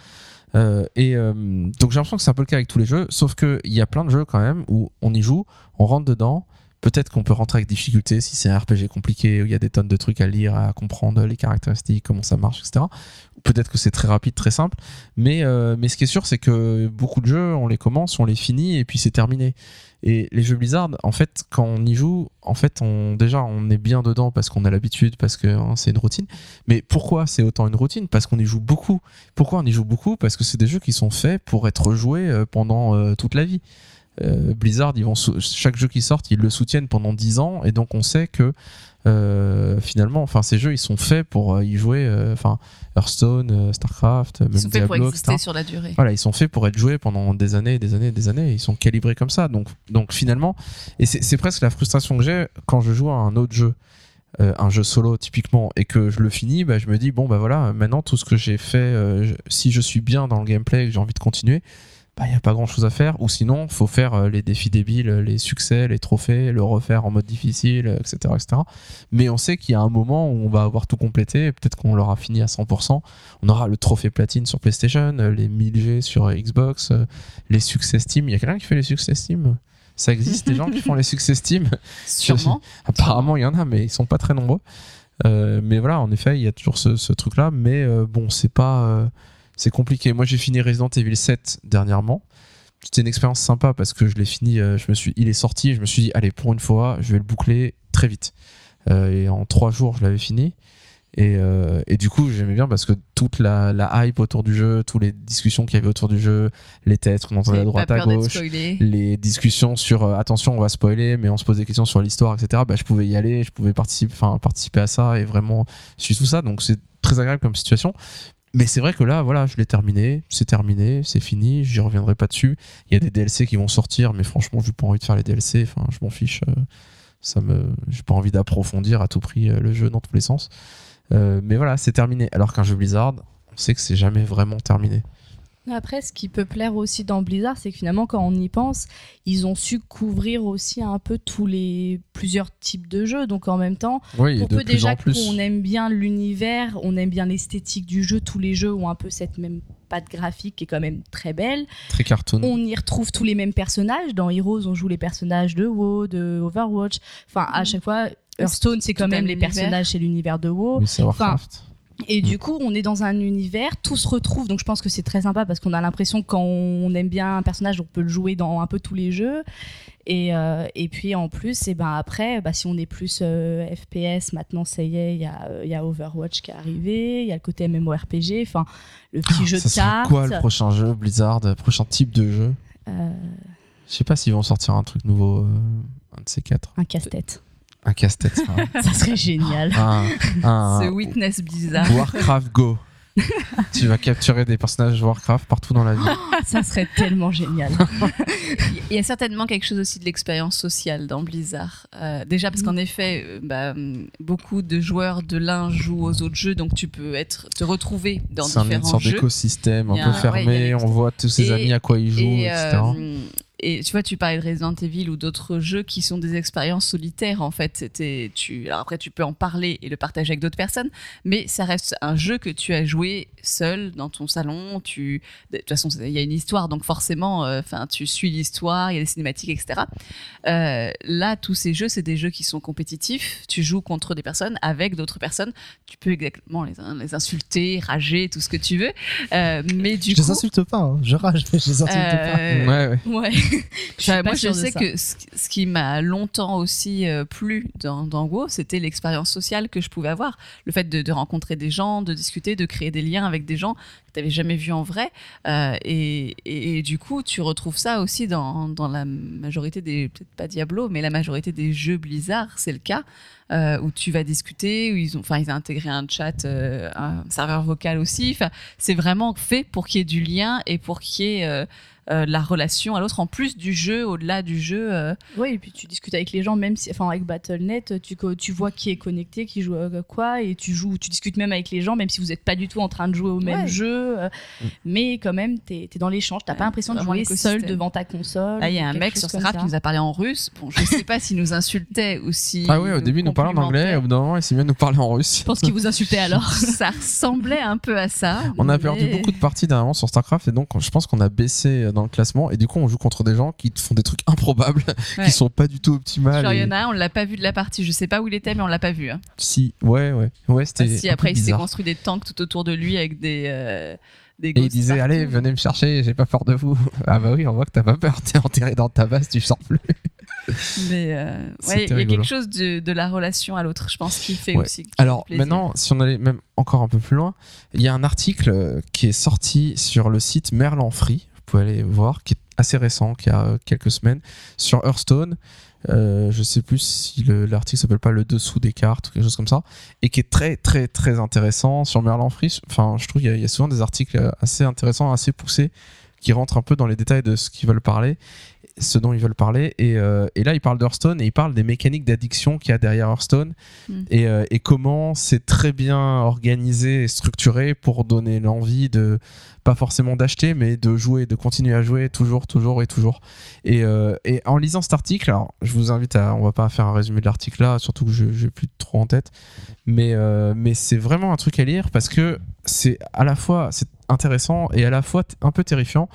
Euh, et euh, donc j'ai l'impression que c'est un peu le cas avec tous les jeux, sauf qu'il y a plein de jeux quand même où on y joue, on rentre dedans. Peut-être qu'on peut rentrer avec difficulté si c'est un RPG compliqué où il y a des tonnes de trucs à lire, à comprendre les caractéristiques, comment ça marche, etc. Peut-être que c'est très rapide, très simple. Mais, euh, mais ce qui est sûr, c'est que beaucoup de jeux, on les commence, on les finit et puis c'est terminé. Et les jeux Blizzard, en fait, quand on y joue, en fait, déjà, on est bien dedans parce qu'on a l'habitude, parce que hein, c'est une routine. Mais pourquoi c'est autant une routine? Parce qu'on y joue beaucoup. Pourquoi on y joue beaucoup? Parce que c'est des jeux qui sont faits pour être joués euh, pendant euh, toute la vie. Euh, Blizzard, ils vont chaque jeu qui sort, ils le soutiennent pendant 10 ans, et donc on sait que euh, finalement, enfin, ces jeux, ils sont faits pour euh, y jouer. euh, Enfin, Hearthstone, euh, Starcraft, même Ils sont faits pour exister etc. sur la durée. Voilà, ils sont faits pour être joués pendant des années, des années, des années. Ils sont calibrés comme ça. Donc, donc finalement, et c'est presque la frustration que j'ai quand je joue à un autre jeu, euh, un jeu solo typiquement, et que je le finis, bah, je me dis bon bah voilà, maintenant tout ce que j'ai fait, euh, si je suis bien dans le gameplay et que j'ai envie de continuer, bah il y a pas grand chose à faire. Ou sinon, faut faire euh, les défis débiles, les succès, les trophées, le refaire en mode difficile, euh, etc., etc. Mais on sait qu'il y a un moment où on va avoir tout complété. Peut-être qu'on l'aura fini à 100%. On aura le trophée platine sur PlayStation, euh, les 1000G sur Xbox, les succès Steam. Il y a quelqu'un qui fait les succès Steam? Ça existe des gens qui font les succès Steam? Sûrement. Apparemment, il y en a, mais ils sont pas très nombreux. Euh, mais voilà, en effet, il y a toujours ce, ce truc-là. Mais euh, bon, c'est pas. euh, c'est compliqué. Moi, j'ai fini Resident Evil 7 dernièrement. C'était une expérience sympa parce que je l'ai fini. euh, je me suis, il est sorti. Je me suis dit, allez, pour une fois, je vais le boucler très vite. Euh, et en trois jours, je l'avais fini. Et, euh, et du coup, j'aimais bien parce que toute la, la hype autour du jeu, toutes les discussions qu'il y avait autour du jeu, les tests qu'on entendait à droite, à gauche, les discussions sur euh, attention on va spoiler mais on se pose des questions sur l'histoire etc bah, je pouvais y aller je pouvais participer participer à ça et vraiment suivre tout ça donc c'est très agréable comme situation mais c'est vrai que là, voilà, je l'ai terminé, c'est terminé, c'est fini, j'y reviendrai pas dessus. Il y a des DLC qui vont sortir, mais franchement, j'ai pas envie de faire les DLC, enfin, je m'en fiche. euh, ça me, j'ai pas envie d'approfondir à tout prix euh, le jeu dans tous les sens. Euh, mais voilà, c'est terminé. Alors qu'un jeu Blizzard, on sait que c'est jamais vraiment terminé. Après, ce qui peut plaire aussi dans Blizzard, c'est que finalement, quand on y pense, ils ont su couvrir aussi un peu tous les plusieurs types de jeux. Donc en même temps, Oui, pour peu déjà qu'on aime bien l'univers, on aime bien l'esthétique du jeu, tous les jeux ont un peu cette même patte graphique qui est quand même très belle. Très cartoon. On y retrouve tous les mêmes personnages. Dans Heroes, on joue les personnages de WoW, de Overwatch. Enfin, à Mhm. chaque fois, Hearthstone, c'est quand même les personnages, c'est l'univers de WoW. Oui, c'est Warcraft. Et du coup, on est dans un univers, tout se retrouve. Donc, je pense que c'est très sympa parce qu'on a l'impression que quand on aime bien un personnage, on peut le jouer dans un peu tous les jeux. Et, euh, et puis, en plus, et ben après, bah, si on est plus euh, FPS, maintenant, ça y est, il y, euh, y a Overwatch qui est arrivé, il y a le côté MMORPG, enfin, le petit jeu Ah, ça de cartes. quoi le prochain jeu Blizzard, le prochain type de jeu? Euh, Je sais pas s'ils vont sortir un truc nouveau, euh, un de ces quatre. un casse-tête. Un casse-tête. un, ça serait génial. un, un- Ce Witness Blizzard. Warcraft Go. tu vas capturer des personnages Warcraft partout dans la ville. ça serait tellement génial. Il y a certainement quelque chose aussi de l'expérience sociale dans Blizzard. Euh, déjà parce qu'en effet, euh, bah, beaucoup de joueurs de l'un jouent aux autres jeux, donc tu peux être te retrouver dans C'est un- une différents sorte jeux. d'écosystème un peu ouais, fermé. on voit tous ses Et- amis à quoi ils jouent, Et, etc. euh, et tu vois, tu parlais de Resident Evil ou d'autres jeux qui sont des expériences solitaires en fait. C'était, tu, alors après, tu peux en parler et le partager avec d'autres personnes, mais ça reste un jeu que tu as joué seul dans ton salon. Tu, de toute façon, il y a une histoire, donc forcément, euh, enfin, tu suis l'histoire, il y a des cinématiques, etc. Euh, là, tous ces jeux, c'est des jeux qui sont compétitifs. Tu joues contre des personnes, avec d'autres personnes. Tu peux exactement les, les insulter, rager, tout ce que tu veux. Euh, mais du je coup, les insulte pas, hein. je rage, mais je les insulte pas. Ouais, ouais. Ouais. Pas moi, je sais que ce, ce qui m'a longtemps aussi euh, plu dans, dans WoW, c'était l'expérience sociale que je pouvais avoir. Le fait de, de rencontrer des gens, de discuter, de créer des liens avec des gens que tu n'avais jamais vus en vrai. Euh, et, et- et du coup, tu retrouves ça aussi dans, dans la majorité des, peut-être pas Diablo, mais la majorité des jeux Blizzard, c'est le cas. euh, où tu vas discuter, où ils ont, enfin, ils ont intégré un chat, un serveur vocal aussi. Enfin, c'est vraiment fait pour qu'il y ait du lien et pour qu'il y ait euh, la relation à l'autre en plus du jeu, au-delà du jeu. euh, Oui, et puis tu discutes avec les gens, même si, enfin, avec Battle.net, tu, tu vois qui est connecté, qui joue à quoi, et tu joues, tu discutes même avec les gens, même si vous n'êtes pas du tout en train de jouer au même Ouais. jeu. euh, Mm. Mais quand même, t'es es dans l'échange, t'as Ouais, pas l'impression de jouer seul devant ta console. Là, il y a un mec sur ça. qui nous a parlé en russe. Bon, je sais pas s'il nous insultait ou si. Ah oui, au début, il nous parlait en anglais, et au bout d'un moment, il s'est mis à nous parler en russe. Je pense qu'il vous insultait alors. Ça ressemblait un peu à ça. On a perdu beaucoup de parties dernièrement sur StarCraft et donc je pense qu'on a baissé dans le classement et du coup on joue contre des gens qui font des trucs improbables Ouais. qui sont pas du tout optimales. Genre, il y et- en a un, on l'a pas vu de la partie. Je sais pas où il était, mais on l'a pas vu. hein. Si, ouais, ouais, ouais, c'était. Ah, si, après, il s'est construit des tanks tout autour de lui avec des. euh, des Et il disait, partout. allez, venez me chercher, j'ai pas peur de vous. Ah bah oui, on voit que t'as pas peur, t'es enterré dans ta base, tu sors plus. Mais euh, ouais, il y a quelque chose de, de la relation à l'autre, je pense, qui fait Ouais. aussi. qui Alors fait maintenant, si on allait même encore un peu plus loin, il y a un article euh, qui est sorti sur le site Merlan Free, aller voir, qui est assez récent, qui a euh, quelques semaines, sur Hearthstone. Euh, je sais plus si le- l'article s'appelle pas le dessous des cartes ou quelque chose comme ça, et qui est très très très intéressant sur Merlan Free. Enfin, je trouve qu'il y, y a souvent des articles assez intéressants, assez poussés, qui rentrent un peu dans les détails de ce qu'ils veulent parler, ce dont ils veulent parler. Et, euh, et là, ils parlent d'Hearthstone et ils parlent des mécaniques d'addiction qu'il y a derrière Hearthstone Mm. et, euh, et comment c'est très bien organisé et structuré pour donner l'envie de pas forcément d'acheter mais de jouer de continuer à jouer toujours toujours et toujours et, euh, et en lisant cet article alors je vous invite à on va pas faire un résumé de l'article là surtout que je j'ai plus trop en tête mais mais c'est vraiment un truc à lire parce que c'est à la fois c'est intéressant et à la fois un peu terrifiant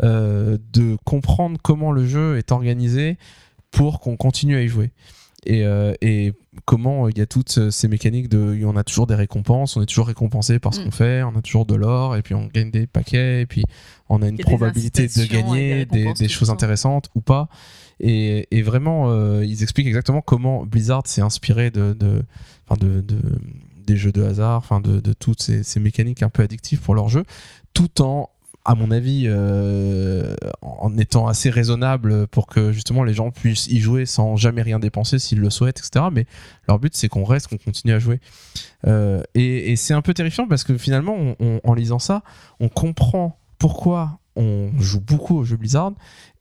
de comprendre comment le jeu est organisé pour qu'on continue à y jouer et, euh, et comment il y a toutes euh, ces mécaniques de on a toujours des récompenses on est toujours récompensé par ce Mm. qu'on fait on a toujours de l'or et puis on gagne des paquets et puis on a une probabilité de gagner des choses temps. intéressantes ou pas et, et vraiment euh, ils expliquent exactement comment Blizzard s'est inspiré de, de, enfin de, de- des jeux de hasard enfin de, de toutes ces, ces mécaniques un peu addictives pour leur jeu tout en à mon avis, euh, en étant assez raisonnable pour que justement les gens puissent y jouer sans jamais rien dépenser s'ils le souhaitent, etc. Mais leur but, c'est qu'on reste, qu'on continue à jouer. Euh, et, c'est un peu terrifiant parce que finalement, en lisant ça, on comprend pourquoi on joue beaucoup aux jeux Blizzard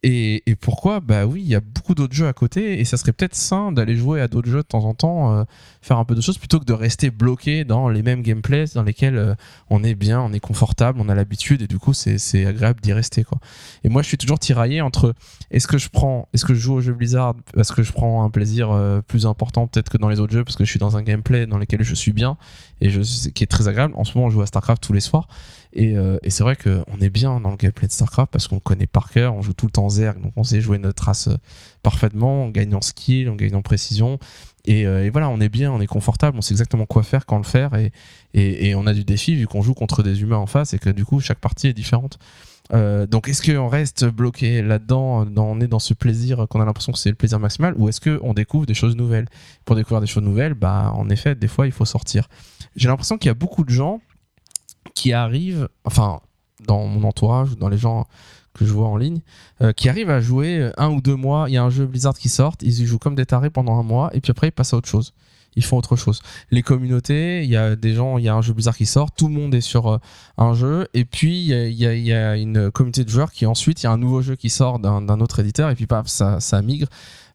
et, et pourquoi, bah oui, il y a beaucoup d'autres jeux à côté et ça serait peut-être sain d'aller jouer à d'autres jeux de temps en temps, euh, faire un peu de choses plutôt que de rester bloqué dans les mêmes gameplays dans lesquels euh, on est bien, on est confortable, on a l'habitude et du coup c'est agréable d'y rester quoi. Et moi je suis toujours tiraillé entre est-ce que je prends, est-ce que je joue aux jeux Blizzard parce que je prends un plaisir euh, plus important peut-être que dans les autres jeux parce que je suis dans un gameplay dans lequel je suis bien et je, qui est très agréable. En ce moment, on joue à StarCraft tous les soirs. Et, euh, et c'est vrai qu'on est bien dans le gameplay de StarCraft parce qu'on connaît par cœur, on joue tout le temps Zerg, donc on sait jouer notre race euh, parfaitement, on gagne en skill, on gagne en précision. Et, euh, et voilà, on est bien, on est confortable, on sait exactement quoi faire, quand le faire. Et, on a du défi vu qu'on joue contre des humains en face et que du coup, chaque partie est différente. Donc est-ce qu'on reste bloqué là-dedans, dans- on est dans ce plaisir qu'on a l'impression que c'est le plaisir maximal, ou est-ce qu'on découvre des choses nouvelles? Pour découvrir des choses nouvelles, bah en effet, des fois il faut sortir. J'ai l'impression qu'il y a beaucoup de gens qui arrivent, enfin dans mon entourage ou dans les gens que je vois en ligne, euh, qui arrivent à jouer un ou deux mois. Il y a un jeu Blizzard qui sort, ils y jouent comme des tarés pendant un mois, et puis après ils passent à autre chose. Ils font autre chose. Les communautés, il y a des gens, il y a un jeu Blizzard qui sort, tout le monde est sur euh, un jeu, et puis il y a, une communauté de joueurs qui ensuite, il y a un nouveau jeu qui sort d'un autre éditeur, et puis paf, ça, migre.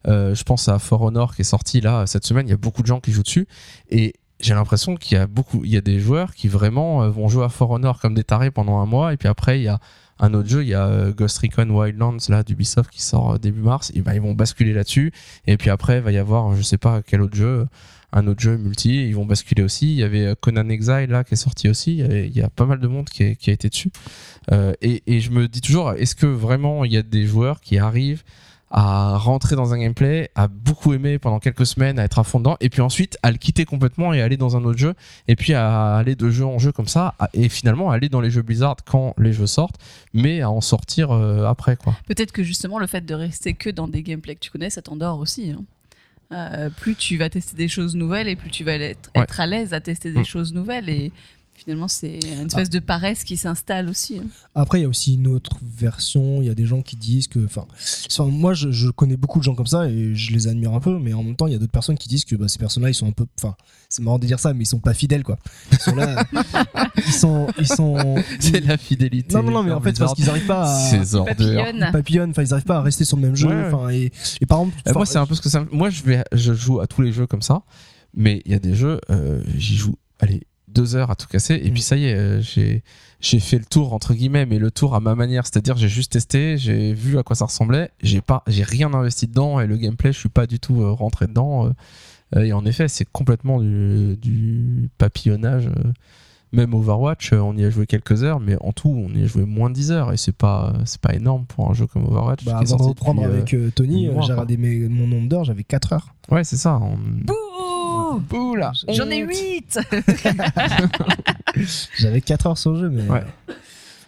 Euh, je pense à For Honor qui est sorti là cette semaine, il y a beaucoup de gens qui jouent dessus, et j'ai l'impression qu'il y a beaucoup, il y a des joueurs qui vraiment euh, vont jouer à For Honor comme des tarés pendant un mois, et puis après il y a un autre jeu, il y a euh, Ghost Recon Wildlands là d'Ubisoft qui sort euh, début mars, et ben ils vont basculer là-dessus, et puis après il va y avoir je sais pas quel autre jeu, un autre jeu multi, ils vont basculer aussi. Il y avait Conan Exile là qui est sorti aussi, il y, a pas mal de monde qui, a été dessus, et je me dis toujours, est-ce que vraiment il y a des joueurs qui arrivent à rentrer dans un gameplay, à beaucoup aimer pendant quelques semaines, à être à fond dedans, et puis ensuite à le quitter complètement et aller dans un autre jeu, et puis à aller de jeu en jeu comme ça, et finalement à aller dans les jeux Blizzard quand les jeux sortent, mais à en sortir euh, après quoi. Peut-être que justement le fait de rester que dans des gameplays que tu connais, ça t'endort aussi. hein. Euh, plus tu vas tester des choses nouvelles et plus tu vas être, Ouais. être à l'aise à tester des Mm. choses nouvelles et finalement c'est une espèce de paresse qui s'installe aussi. hein. Après, il y a aussi une autre version. Il y a des gens qui disent que. Enfin, moi, je, je connais beaucoup de gens comme ça et je les admire un peu, mais en même temps, il y a d'autres personnes qui disent que bah, ces personnes-là, ils sont un peu. Enfin, c'est marrant de dire ça, mais ils sont pas fidèles, quoi. Ils sont là. ils sont. Ils sont. C'est la fidélité. Non, non, non, mais en fait, parce qu'ils arrivent pas à. Ces ordures. Papillonne. papillonnent, enfin ils arrivent pas à rester sur le même jeu. Ouais, ouais. Enfin et, et par exemple, Euh, moi, c'est un peu ce que ça. Moi, je vais, je joue à tous les jeux comme ça, mais il y a des jeux, euh, j'y joue, allez, deux heures à tout casser, et puis ça y est, euh, j'ai, j'ai fait le tour entre guillemets, mais le tour à ma manière, c'est-à-dire j'ai juste testé, j'ai vu à quoi ça ressemblait, j'ai pas, j'ai rien investi dedans, et le gameplay, je suis pas du tout euh, rentré dedans. euh, et en effet, c'est complètement du, du papillonnage. même Overwatch, on y a joué quelques heures, mais en tout, on y a joué moins de 10 heures, et c'est pas, c'est pas énorme pour un jeu comme Overwatch. bah, avant de reprendre avec euh, Tony, j'ai regardé mon nombre d'heures, j'avais 4 heures. Ouais, c'est ça. on- Bouh J'en ai 8 J'avais 4 heures sur le jeu, mais Ouais.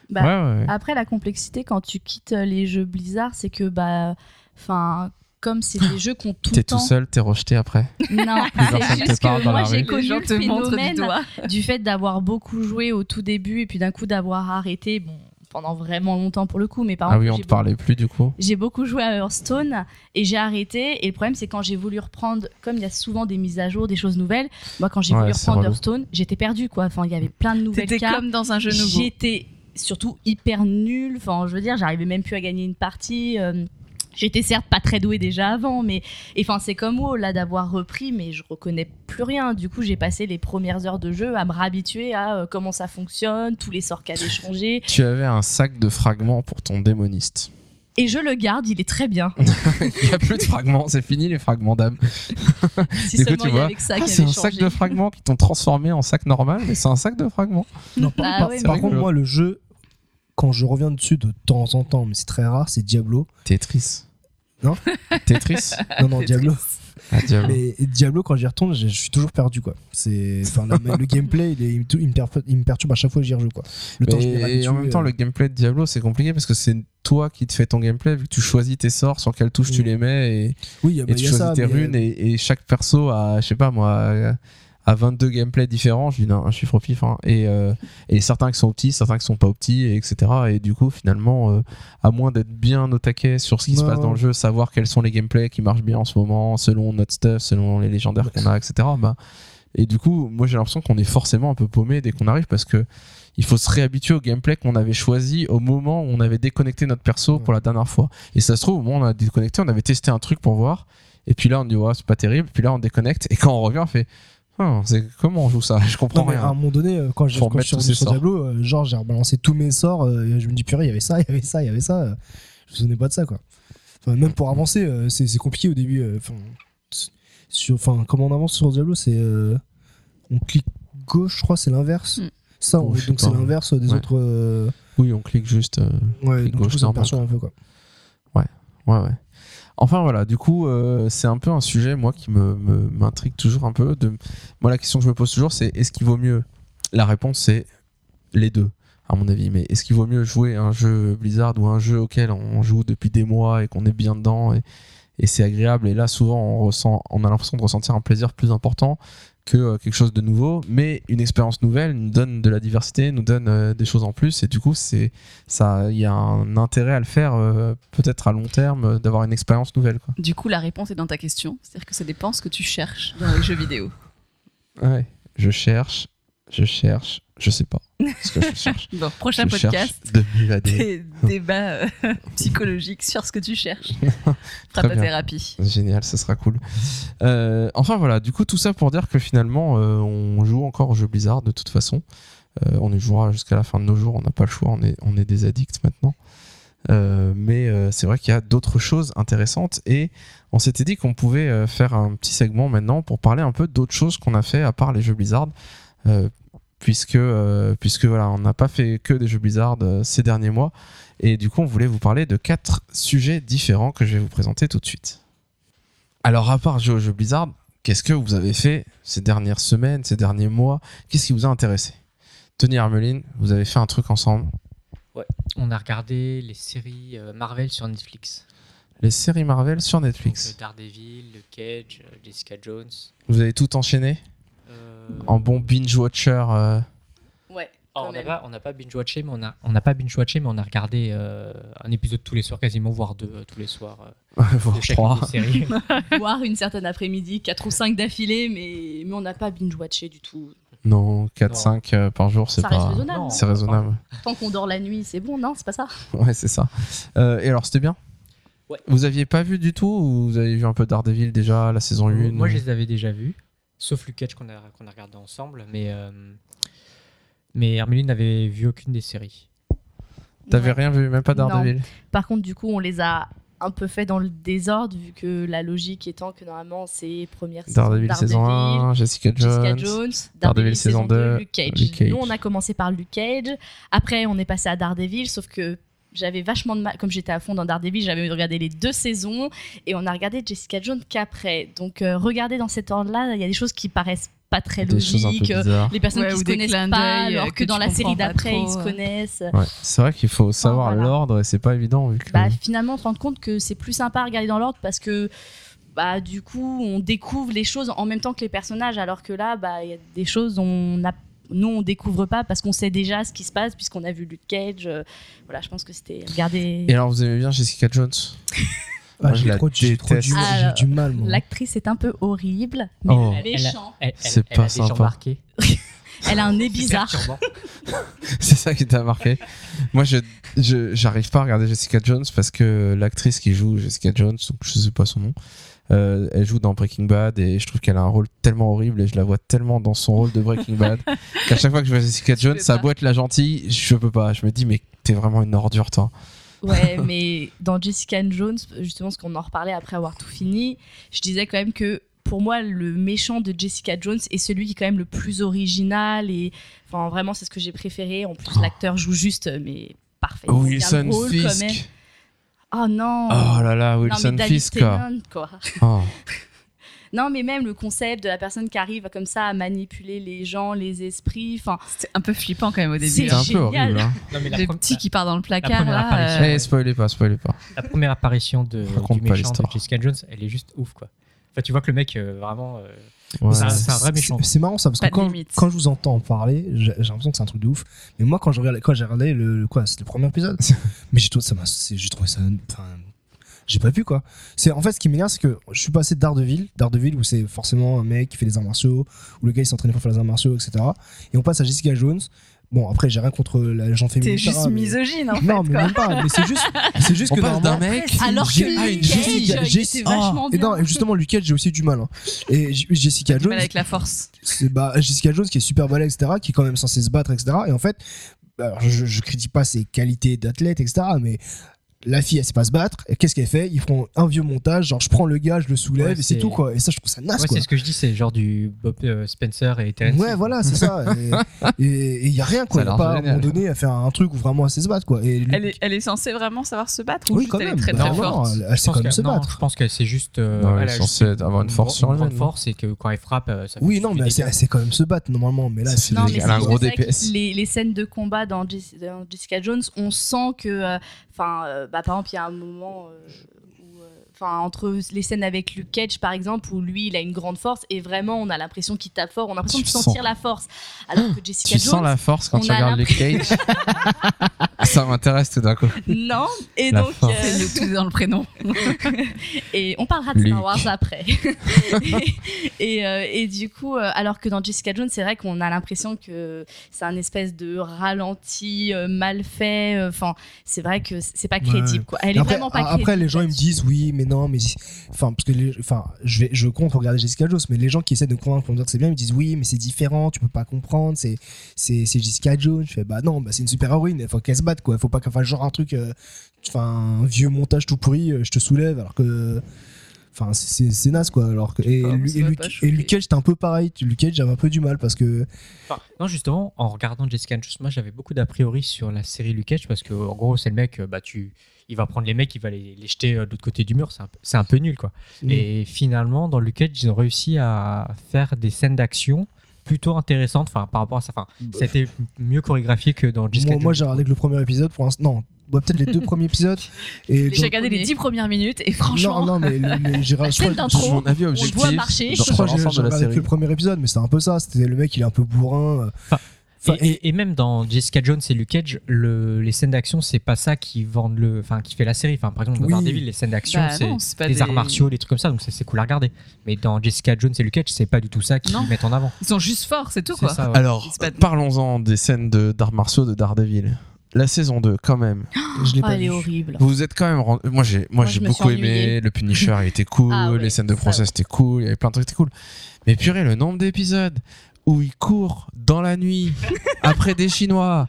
Bah, ouais, ouais. Après, la complexité quand tu quittes euh, les jeux Blizzard, c'est que, bah, enfin, comme c'est des jeux qu'on tout le T'es temps. tout seul, t'es rejeté après. Non, c'est te juste que moi j'ai rue. connu le du phénomène doigt. du fait d'avoir beaucoup joué au tout début et puis d'un coup d'avoir arrêté, bon, pendant vraiment longtemps pour le coup, mais par Ah oui, on j'ai te parlait plus du coup. j'ai beaucoup joué à Hearthstone et j'ai arrêté. Et le problème, c'est quand j'ai voulu reprendre, comme il y a souvent des mises à jour, des choses nouvelles, moi, quand j'ai Ouais, voulu reprendre relou. Hearthstone, j'étais perdue, quoi. Enfin, il y avait plein de nouvelles C'était cartes. comme dans un jeu nouveau. J'étais surtout hyper nulle. Enfin, je veux dire, j'arrivais même plus à gagner une partie. euh, J'étais certes pas très douée déjà avant, mais enfin c'est comme WoW là d'avoir repris, mais je reconnais plus rien. Du coup, j'ai passé les premières heures de jeu à me réhabituer à euh, comment ça fonctionne, tous les sorts qui avaient changé, Tu avais un sac de fragments pour ton démoniste. et je le garde. Il est très bien. Il n'y a plus de fragments, c'est fini les fragments d'âme. Si Du coup, tu vois, Ah, c'est un sac de fragments qui t'ont transformé en sac normal, mais c'est un sac de fragments. Non, par, Ah par- ouais, par contre, moi, le jeu, quand je reviens dessus de temps en temps, mais c'est très rare, c'est Diablo. Tetris. Non Tetris Non, non, Diablo. Ah, diable. Mais Diablo, quand j'y retourne, je, je suis toujours perdu, quoi. C'est, enfin, le gameplay, il, est- il me, il me perturbe- à chaque fois que j'y rejoue, quoi. Le temps réhabitue, en même temps, euh, le gameplay de Diablo, c'est compliqué parce que c'est toi qui te fais ton gameplay, vu que tu choisis tes sorts, sur quelle touche tu Mm. les mets, et, oui, et bah, tu choisis ça, tes mais, runes, et, et chaque perso a, je sais pas moi, a, à 22 gameplays différents, je dis un, un chiffre au pif, hein, et, euh, et certains qui sont petits, certains qui sont pas petits, et etc. Et du coup, finalement, euh, à moins d'être bien au taquet sur ce qui se Ouais, passe dans le jeu, savoir quels sont les gameplays qui marchent bien en ce moment, selon notre stuff, selon les légendaires qu'on a, etc. Bah, et du coup, moi j'ai l'impression qu'on est forcément un peu paumé dès qu'on arrive parce que il faut se réhabituer au gameplay qu'on avait choisi au moment où on avait déconnecté notre perso pour la dernière fois. Et ça se trouve, au moment où on a déconnecté, on avait testé un truc pour voir. Et puis là, on dit, ouais, c'est pas terrible. Puis là, on déconnecte. Et quand on revient, on fait, Ah, c'est comment on joue ça Je comprends Non, mais à un rien. moment donné, euh, quand je suis sur sorts. Diablo, euh, genre j'ai rebalancé tous mes sorts, euh, et je me dis purée, il y avait ça, il y avait ça, il y avait ça. Je me souvenais pas de ça quoi. Enfin, même pour avancer, c'est compliqué au début. Enfin, sur, enfin, comment on avance sur Diablo, c'est euh, on clique gauche, je crois, c'est l'inverse. Mm. Ça, Oh, on- donc c'est l'inverse des Ouais. autres. euh, Oui, on clique juste. euh, Ouais, Clic donc gauche un peu quoi. Ouais, ouais. Enfin voilà, du coup, euh, c'est un peu un sujet, moi, qui me, m'intrigue toujours un peu. Moi, la question que je me pose toujours, c'est est-ce qu'il vaut mieux La réponse, c'est les deux, à mon avis. Mais est-ce qu'il vaut mieux jouer un jeu Blizzard ou un jeu auquel on joue depuis des mois et qu'on est bien dedans et, c'est agréable Et là, souvent, on, on a l'impression de ressentir un plaisir plus important que euh, quelque chose de nouveau. Mais une expérience nouvelle nous donne de la diversité, nous donne euh, des choses en plus. Et du coup, c'est ça il y a un intérêt à le faire euh, peut-être à long terme d'avoir une expérience nouvelle quoi. Du coup, la réponse est dans ta question. C'est-à-dire que ça dépend ce que tu cherches dans les jeux vidéo. ouais je cherche je cherche je sais pas. Ce que je cherche. Bon, prochain je podcast. Des débats euh, psychologiques sur ce que tu cherches. Très Fera ta bien. thérapie. génial ça sera cool. Euh, enfin voilà. Du coup tout ça pour dire que finalement euh, on joue encore au jeu Blizzard de toute façon. On y jouera jusqu'à la fin de nos jours. On n'a pas le choix. On est, on est des addicts maintenant. Mais c'est vrai qu'il y a d'autres choses intéressantes. Et on s'était dit qu'on pouvait faire un petit segment maintenant pour parler un peu d'autres choses qu'on a fait à part les jeux Blizzard puisque euh, puisque voilà on n'a pas fait que des jeux Blizzard euh, ces derniers mois et du coup on voulait vous parler de quatre sujets différents que je vais vous présenter tout de suite. Alors à part jouer aux jeux Blizzard, qu'est-ce que vous avez fait ces dernières semaines, ces derniers mois? Qu'est-ce qui vous a intéressé? Tony Armeline, vous avez fait un truc ensemble? On a regardé les séries euh, Marvel sur Netflix. Les séries Marvel sur Donc, Netflix. euh, Daredevil, le Cage, euh, Jessica Jones. Vous avez tout enchaîné? Euh, en bon binge watcher. euh, Ouais. oh, quand on n'a même. pas, on n'a pas binge watché, mais on a, on n'a pas binge watché, mais on a regardé euh, un épisode tous les soirs, quasiment voire deux euh, tous les soirs euh, voire trois. des séries. Voir une certaine après-midi, 4 ou 5 d'affilée, mais, mais on n'a pas binge-watché du tout. Non, 4 Non. 5 euh, par jour, c'est pas raisonnable. C'est raisonnable. Tant qu'on dort la nuit, c'est bon, non C'est pas ça Ouais, c'est ça. Euh, et alors, c'était bien? Ouais. Vous aviez pas vu du tout ou vous avez vu un peu Daredevil déjà, la saison 1 Moi, je les avais déjà vus, sauf le Cage qu'on a, qu'on a regardé ensemble, mais, euh, mais Hermeline n'avait vu aucune des séries. T'avais rien vu, même pas Non. Daredevil Par contre, du coup, on les a un peu fait dans le désordre, vu que la logique étant que normalement, c'est première saison Daredevil, saison 1, Jessica Jones. Jessica Jones, Daredevil saison 2, Luke Cage. Luke Cage. Nous, on a commencé par Luke Cage. Après, on est passé à Daredevil, sauf que j'avais vachement de mal, comme j'étais à fond dans Daredevil, j'avais regardé les deux saisons et on a regardé Jessica Jones qu'après. Donc, euh, regarder dans cet ordre-là, il y a des choses qui paraissent pas très Des choses un peu logiques. euh. Les personnes Ouais, qui se connaissent pas, alors euh, que, que dans la série pas d'après, ils se connaissent. Ouais, c'est vrai qu'il faut savoir voilà. l'ordre et c'est pas évident vu que. Bah, finalement, on se rend compte que c'est plus sympa à regarder dans l'ordre parce que bah, du coup, on découvre les choses en même temps que les personnages, alors que là, bah, il y a des choses on a nous on découvre pas parce qu'on sait déjà ce qui se passe puisqu'on a vu Luke Cage. euh, voilà, je pense que c'était regarder. Et alors, vous aimez bien Jessica Jones? Ah, Moi, je j'ai la trop, j'ai trop du, déteste. j'ai Alors, du mal, moi. L'actrice est un peu horrible, mais Oh. Elle- elle a- méchant. Elle, elle- C'est elle pas sympa. Elle a un nez bizarre. C'est ça qui t'a marqué. Moi, je je- j'arrive pas à regarder Jessica Jones parce que l'actrice qui joue Jessica Jones, donc je sais pas son nom, euh, elle joue dans Breaking Bad et je trouve qu'elle a un rôle tellement horrible et je la vois tellement dans son rôle de Breaking Bad qu'à chaque fois que je vois Jessica Jones, sa boîte la gentille, je peux pas. Je me dis mais t'es vraiment une ordure toi. Ouais, mais dans Jessica Jones, justement, parce qu'on en reparlait après avoir tout fini, je disais quand même que pour moi, le méchant de Jessica Jones est celui qui est quand même le plus original et enfin vraiment c'est ce que j'ai préféré. En plus, l'acteur joue juste, mais parfait. Wilson Fisk. Oh non. Oh là là, non, Wilson David Fisk. quoi. Quoi. Oh. Non, mais même le concept de la personne qui arrive comme ça à manipuler les gens, les esprits. Enfin, C'était un peu flippant quand même au C'est début. C'est hein. un peu horrible. Hein. Non, mais la, Le petit qui part dans le placard là. apparition. euh, Eh, spoilez pas, spoilez pas. la première apparition de, du méchant de. Jessica Jones, elle est juste ouf quoi. Enfin, tu vois que le mec euh, vraiment, euh, Ouais. C'est un- c'est un vrai méchant. C'est- C'est marrant ça parce que Pas de quand, quand je vous entends parler, j'ai l'impression que c'est un truc de ouf. Mais moi, quand je regardais, quand j'ai regardé le, le- quoi, c'était le premier épisode. mais j'ai trouvé ça, c'est- j'ai trouvé ça, j'ai pas pu quoi. C'est en fait ce qui m'énerve, c'est que je suis passé de Daredevil, Daredevil où c'est forcément un mec qui fait des arts martiaux, où le gars il s'entraîne pour faire les arts martiaux, etc. Et on passe à Jessica Jones. Bon, après, j'ai rien contre la gente féminine. T'es juste mais- misogyne en Non, fait. mais quoi. même pas. Mais c'est juste, c'est juste que d'un mec. Alors que ah, Luke Cage, Jessica- était vachement Ah, et non, justement, Luke Cage, j'ai aussi du mal. hein. Et Jessica Du Jones, mal avec la force. c'est bah, Jessica Jones qui est super balèze, etc., qui est quand même censée se battre, etc. Et en fait, alors, je, je critique pas ses qualités d'athlète, etc., mais la fille, elle sait pas se battre. Et qu'est-ce qu'elle fait? Ils font un vieux montage, genre je prends le gars, je le soulève, Ouais, et c'est tout, quoi. Et ça, je trouve ça naze, Ouais, quoi. c'est ce que je dis, c'est genre du Bob euh, Spencer et Terence. Ouais, voilà, c'est ça. Et- il y a rien, quoi. Ça a pas à un moment donné à faire un truc où vraiment elle sait se battre, quoi. Et Elle est, elle est censée vraiment savoir se battre ou oui, juste quand elle même. est très Bah, très non, forte? elle, elle Je sait pense quand même se non, battre. je pense qu'elle c'est juste. euh, Non, elle elle est censée avoir une force sur elle-même. force et que quand elle frappe, euh, ça fait Oui, non, mais elle sait, elle sait quand même se battre normalement. Mais là, c'est elle un gros DPS. Les, scènes de combat dans, Jess- dans Jessica Jones, on sent que, enfin, bah, par exemple, il y a un moment euh, enfin, entre les scènes avec Luke Cage, par exemple, où lui, il a une grande force et vraiment, on a l'impression qu'il tape fort, on a l'impression de sentir la force. Alors que Jessica Tu Jones, sens la force quand tu regardes Luke Cage Ça m'intéresse tout d'un coup. non. Et La donc, force. euh, C'est tout dans le prénom. et on parlera de Luke. Star Wars après. et, et, euh, et du coup, euh, alors que dans Jessica Jones, c'est vrai qu'on a l'impression que c'est un espèce de ralenti euh, mal fait. euh, Enfin, c'est vrai que c'est pas crédible. Quoi. Elle est après, vraiment pas après, crédible. les gens ils me disent oui, mais non, mais enfin parce que les- enfin je vais je compte regarder Jessica Jones, mais les gens qui essaient de convaincre pour me dire que c'est bien, ils me disent oui, mais c'est différent, tu peux pas comprendre, c'est c'est c'est Jessica Jones. Je fais bah non, bah c'est une super héroïne, il faut qu'elle se batte quoi, faut pas qu'elle fasse genre un truc, euh, enfin un vieux montage tout pourri, euh, je te soulève alors que Enfin, c'est- c'est c'est naze quoi. Alors que, et, Luke- Cage, c'était un peu pareil. Luke Cage, j'avais un peu du mal parce que. Enfin, non, justement, en regardant Jessica Jones, moi j'avais beaucoup d'a priori sur la série Luke Cage parce que, en gros, c'est le mec, euh, bah, tu, il va prendre les mecs, il va les, les jeter euh, de l'autre côté du mur. C'est un, peu- c'est un peu nul, quoi. Mm. Et finalement, dans Luke Cage, ils ont réussi à faire des scènes d'action plutôt intéressantes enfin, par rapport à ça. Enfin, c'était mieux chorégraphié que dans Jessica Moi, moi, j'ai regardé que le premier épisode pour l'instant. Non, ouais, peut-être les deux premiers épisodes. Et J'ai regardé les 10 premières minutes et franchement. Non, non, mais le- le- j'ai d'intro, mon avis on le objectif voit marcher. dans- Je crois que j'ai regardé le premier épisode, mais c'était un peu ça. C'était le mec, il est un peu bourrin. euh. Enfin, Enfin, et, et- et même dans Jessica Jones et Luke Cage, le- les scènes d'action, c'est pas ça qui vendent le, enfin, qui fait la série. Enfin, par exemple, dans Oui. Daredevil, les scènes d'action, Bah c'est des des- arts martiaux, des trucs comme ça, donc c'est cool à regarder. Mais dans Jessica Jones et Luke Cage, c'est pas du tout ça qu'ils mettent en avant. Ils sont juste forts, c'est tout quoi. ça, ouais. Alors, parlons-en des scènes de d'arts martiaux de Daredevil. La saison 2, quand même. je l'ai Oh, pas elle est vu. horrible. Vous êtes quand même. Moi, j'ai moi, j'ai beaucoup aimé. Le Punisher, il était cool. Ah ouais, les scènes de procès, c'était cool. Il y avait plein de trucs, c'était cool. Mais purée, le nombre d'épisodes où ils courent dans la nuit après des Chinois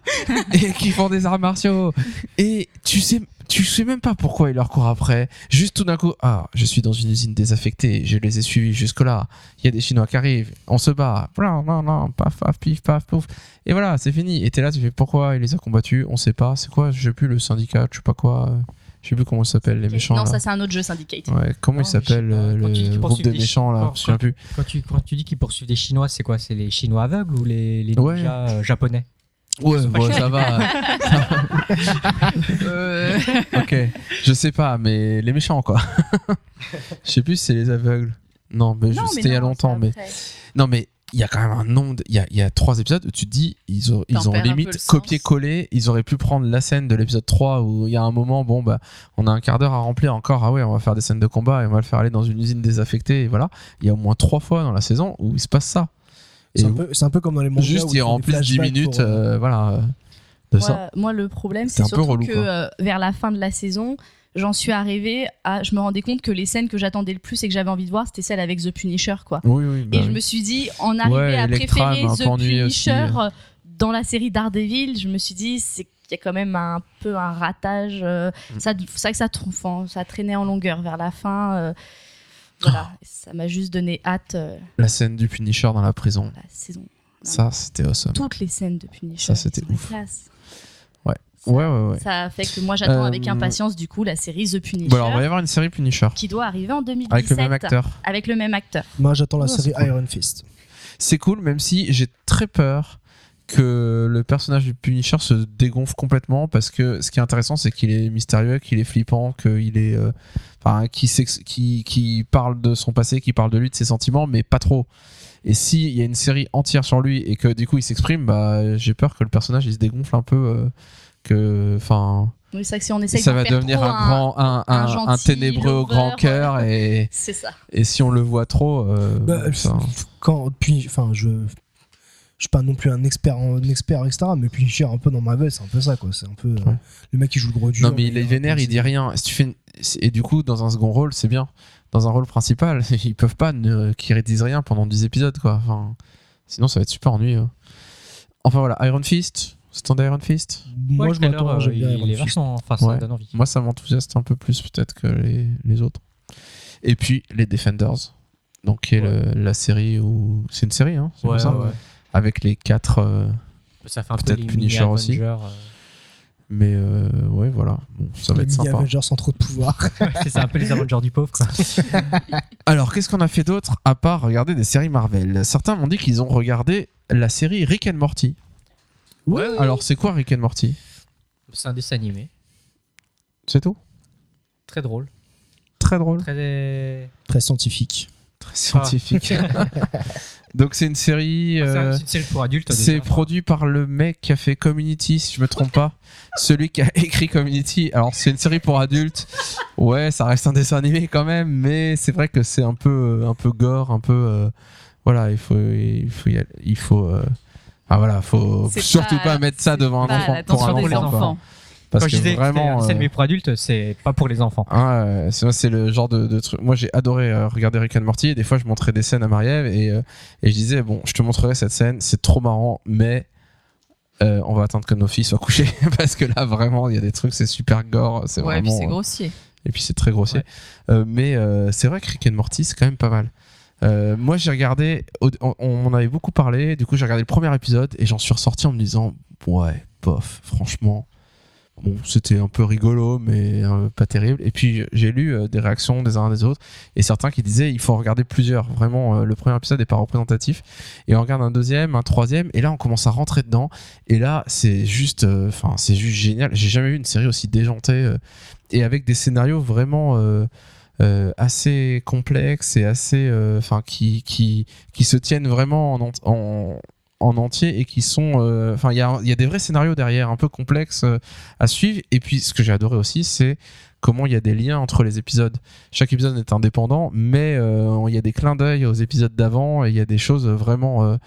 et qui font des arts martiaux. Et tu sais, tu sais même pas pourquoi ils leur courent après. Juste tout d'un coup, ah, je suis dans une usine désaffectée, je les ai suivis jusque-là. Il y a des Chinois qui arrivent, on se bat. Non, non, non, paf, paf, pif, paf, pouf. Et voilà, c'est fini. Et t'es là, tu fais pourquoi il les a combattus? On sait pas. C'est quoi? Je sais plus, le syndicat, je sais pas quoi. Je sais plus comment ça s'appelle, les méchants. non, là. ça c'est un autre jeu Syndicate. Ouais, comment Non, il je sais s'appelle pas. euh, le groupe des méchants là Je me souviens plus. Quand tu, quand tu dis qu'ils poursuivent des Chinois, c'est quoi? C'est les Chinois aveugles ou les, les Ouais. euh, japonais? Ouais, bon, ça va. Euh, ok, je sais pas, mais les méchants quoi. Je sais plus si c'est les aveugles. Non, mais c'était il y a longtemps. Mais non, mais il y a quand même un nombre. de- Il y a, il y a trois épisodes où tu te dis ils ont, ils ont limite copié-collé. Ils auraient pu prendre la scène de l'épisode 3 où il y a un moment, bon bah, on a un quart d'heure à remplir encore. Ah ouais, on va faire des scènes de combat et on va le faire aller dans une usine désaffectée. Et voilà, il y a au moins trois fois dans la saison où il se passe ça. C'est un, peu- c'est un peu comme dans les mangas. juste ils remplissent 10 flashbacks minutes, pour, euh, euh, voilà, euh, de ça. Moi, le problème, C'est surtout relou, que euh, vers la fin de la saison, j'en suis arrivée à. Je me rendais compte que les scènes que j'attendais le plus et que j'avais envie de voir, c'était celles avec The Punisher, quoi. Oui, oui. bah et je me suis dit, en arriver Ouais, à Electra préférer un The aussi, Punisher euh, dans la série Daredevil, je me suis dit, c'est qu'il y a quand même un peu un ratage. euh, Mm. ça, que ça, enfin, ça traînait en longueur vers la fin. euh, voilà, Oh. ça m'a juste donné hâte euh, La scène du Punisher dans la prison, la saison. ça c'était awesome. Toutes les scènes de Punisher. Ça, c'était ouf. classe. Ouais. Ça, Ouais, ouais, ouais. ça fait que moi j'attends Euh, avec impatience du coup la série The Punisher Bon, alors, il va y avoir une série Punisher qui doit arriver en 2017 avec le même acteur. Avec le même acteur. Moi, j'attends la Ah, série cool. Iron Fist. C'est cool, même si j'ai très peur que le personnage du Punisher se dégonfle complètement parce que ce qui est intéressant c'est qu'il est mystérieux, qu'il est flippant, qu'il est euh, enfin qui, s'ex- qui qui parle de son passé, qui parle de lui, de ses sentiments, mais pas trop. Et s'il y a une série entière sur lui et que du coup il s'exprime, bah j'ai peur que le personnage il se dégonfle un peu, euh, que enfin Oui, c'est vrai que si on essaye ça va faire devenir trop un grand un, un un, gentil un ténébreux au grand lover. cœur et ça. et si on le voit trop, euh, Bah, quand puis enfin je je suis pas non plus un expert un expert etc mais puis cher un peu dans Marvel c'est un peu ça quoi c'est un peu euh, le mec qui joue le gros dur Non, mais il est vénère, il dit rien. Si tu fais une- Et du coup, dans un second rôle, c'est bien. Dans un rôle principal, ils peuvent pas ne... qu'ils disent rien pendant 10 épisodes, quoi. Enfin, sinon, ça va être super ennuyeux. Enfin voilà, Iron Fist. C'est ton Iron Fist moi je m'attends euh, j'aime bien Iron Fist. vachement. Enfin, ça Ouais. donne envie. Moi, ça m'enthousiaste un peu plus, peut-être, que les... les autres. Et puis, les Defenders. Donc, qui est le- la série où. C'est une série, hein c'est ça. Avec les quatre. euh, Ça fait un peu Peut-être les Punisher mini aussi. Avengers, euh. Mais euh, ouais, voilà. Bon, ça va les être sympa. Avengers sans trop de pouvoir c'est un peu les Avengers du pauvre. Quoi. Alors, qu'est-ce qu'on a fait d'autre à part regarder des séries Marvel? Certains m'ont dit qu'ils ont regardé la série Rick and Morty. Ouais, Alors, c'est quoi Rick and Morty? C'est un dessin animé. C'est tout? Très drôle. Très drôle, Très. très scientifique très scientifique. Donc, c'est une série. Ah, euh, c'est une série pour adultes. c'est produit par le mec qui a fait Community, si je me trompe pas. Celui qui a écrit Community. Alors, c'est une série pour adultes. Ouais, ça reste un dessin animé quand même, mais c'est vrai que c'est un peu, un peu gore, un peu. euh, voilà, il faut, il faut, y aller- il faut. euh, ah voilà, faut C'est surtout pas- pas, mettre ça c'est devant un enfant. Pour un enfant, quoi. enfants. Parce Quand je que vraiment. dessin euh, pour adultes, c'est pas pour les enfants. ah, ouais, c'est c'est le genre de, de truc. Moi, j'ai adoré euh, regarder Rick and Morty. Et des fois, je montrais des scènes à Marie-Ève et, euh, et je disais bon, je te montrerai cette scène. C'est trop marrant, mais euh, on va attendre que nos filles soient couchées parce que là, vraiment, il y a des trucs, c'est super gore. C'est Ouais, et puis vraiment. c'est euh, grossier. et puis c'est très grossier. Ouais. Euh, mais euh, c'est vrai que Rick and Morty, c'est quand même pas mal. Euh, moi, j'ai regardé, on, on en avait beaucoup parlé. Du coup, j'ai regardé le premier épisode et j'en suis ressorti en me disant, ouais, bof, franchement, bon, c'était un peu rigolo, mais euh, pas terrible. Et puis, j'ai lu euh, des réactions des uns des autres et certains qui disaient, il faut regarder plusieurs. Vraiment, le premier épisode n'est pas représentatif. Et on regarde un deuxième, un troisième, et là, on commence à rentrer dedans. Et là, c'est juste, enfin, c'est juste génial. J'ai jamais vu une série aussi déjantée et avec des scénarios vraiment euh, assez complexes et assez, euh, enfin, qui, qui, qui se tiennent vraiment en, en, en entier et qui sont, euh, enfin, il y a, y a des vrais scénarios derrière, un peu complexes à suivre. Et puis, ce que j'ai adoré aussi, c'est comment il y a des liens entre les épisodes. Chaque épisode est indépendant, mais il y a des clins d'œil aux épisodes d'avant et il y a des choses vraiment.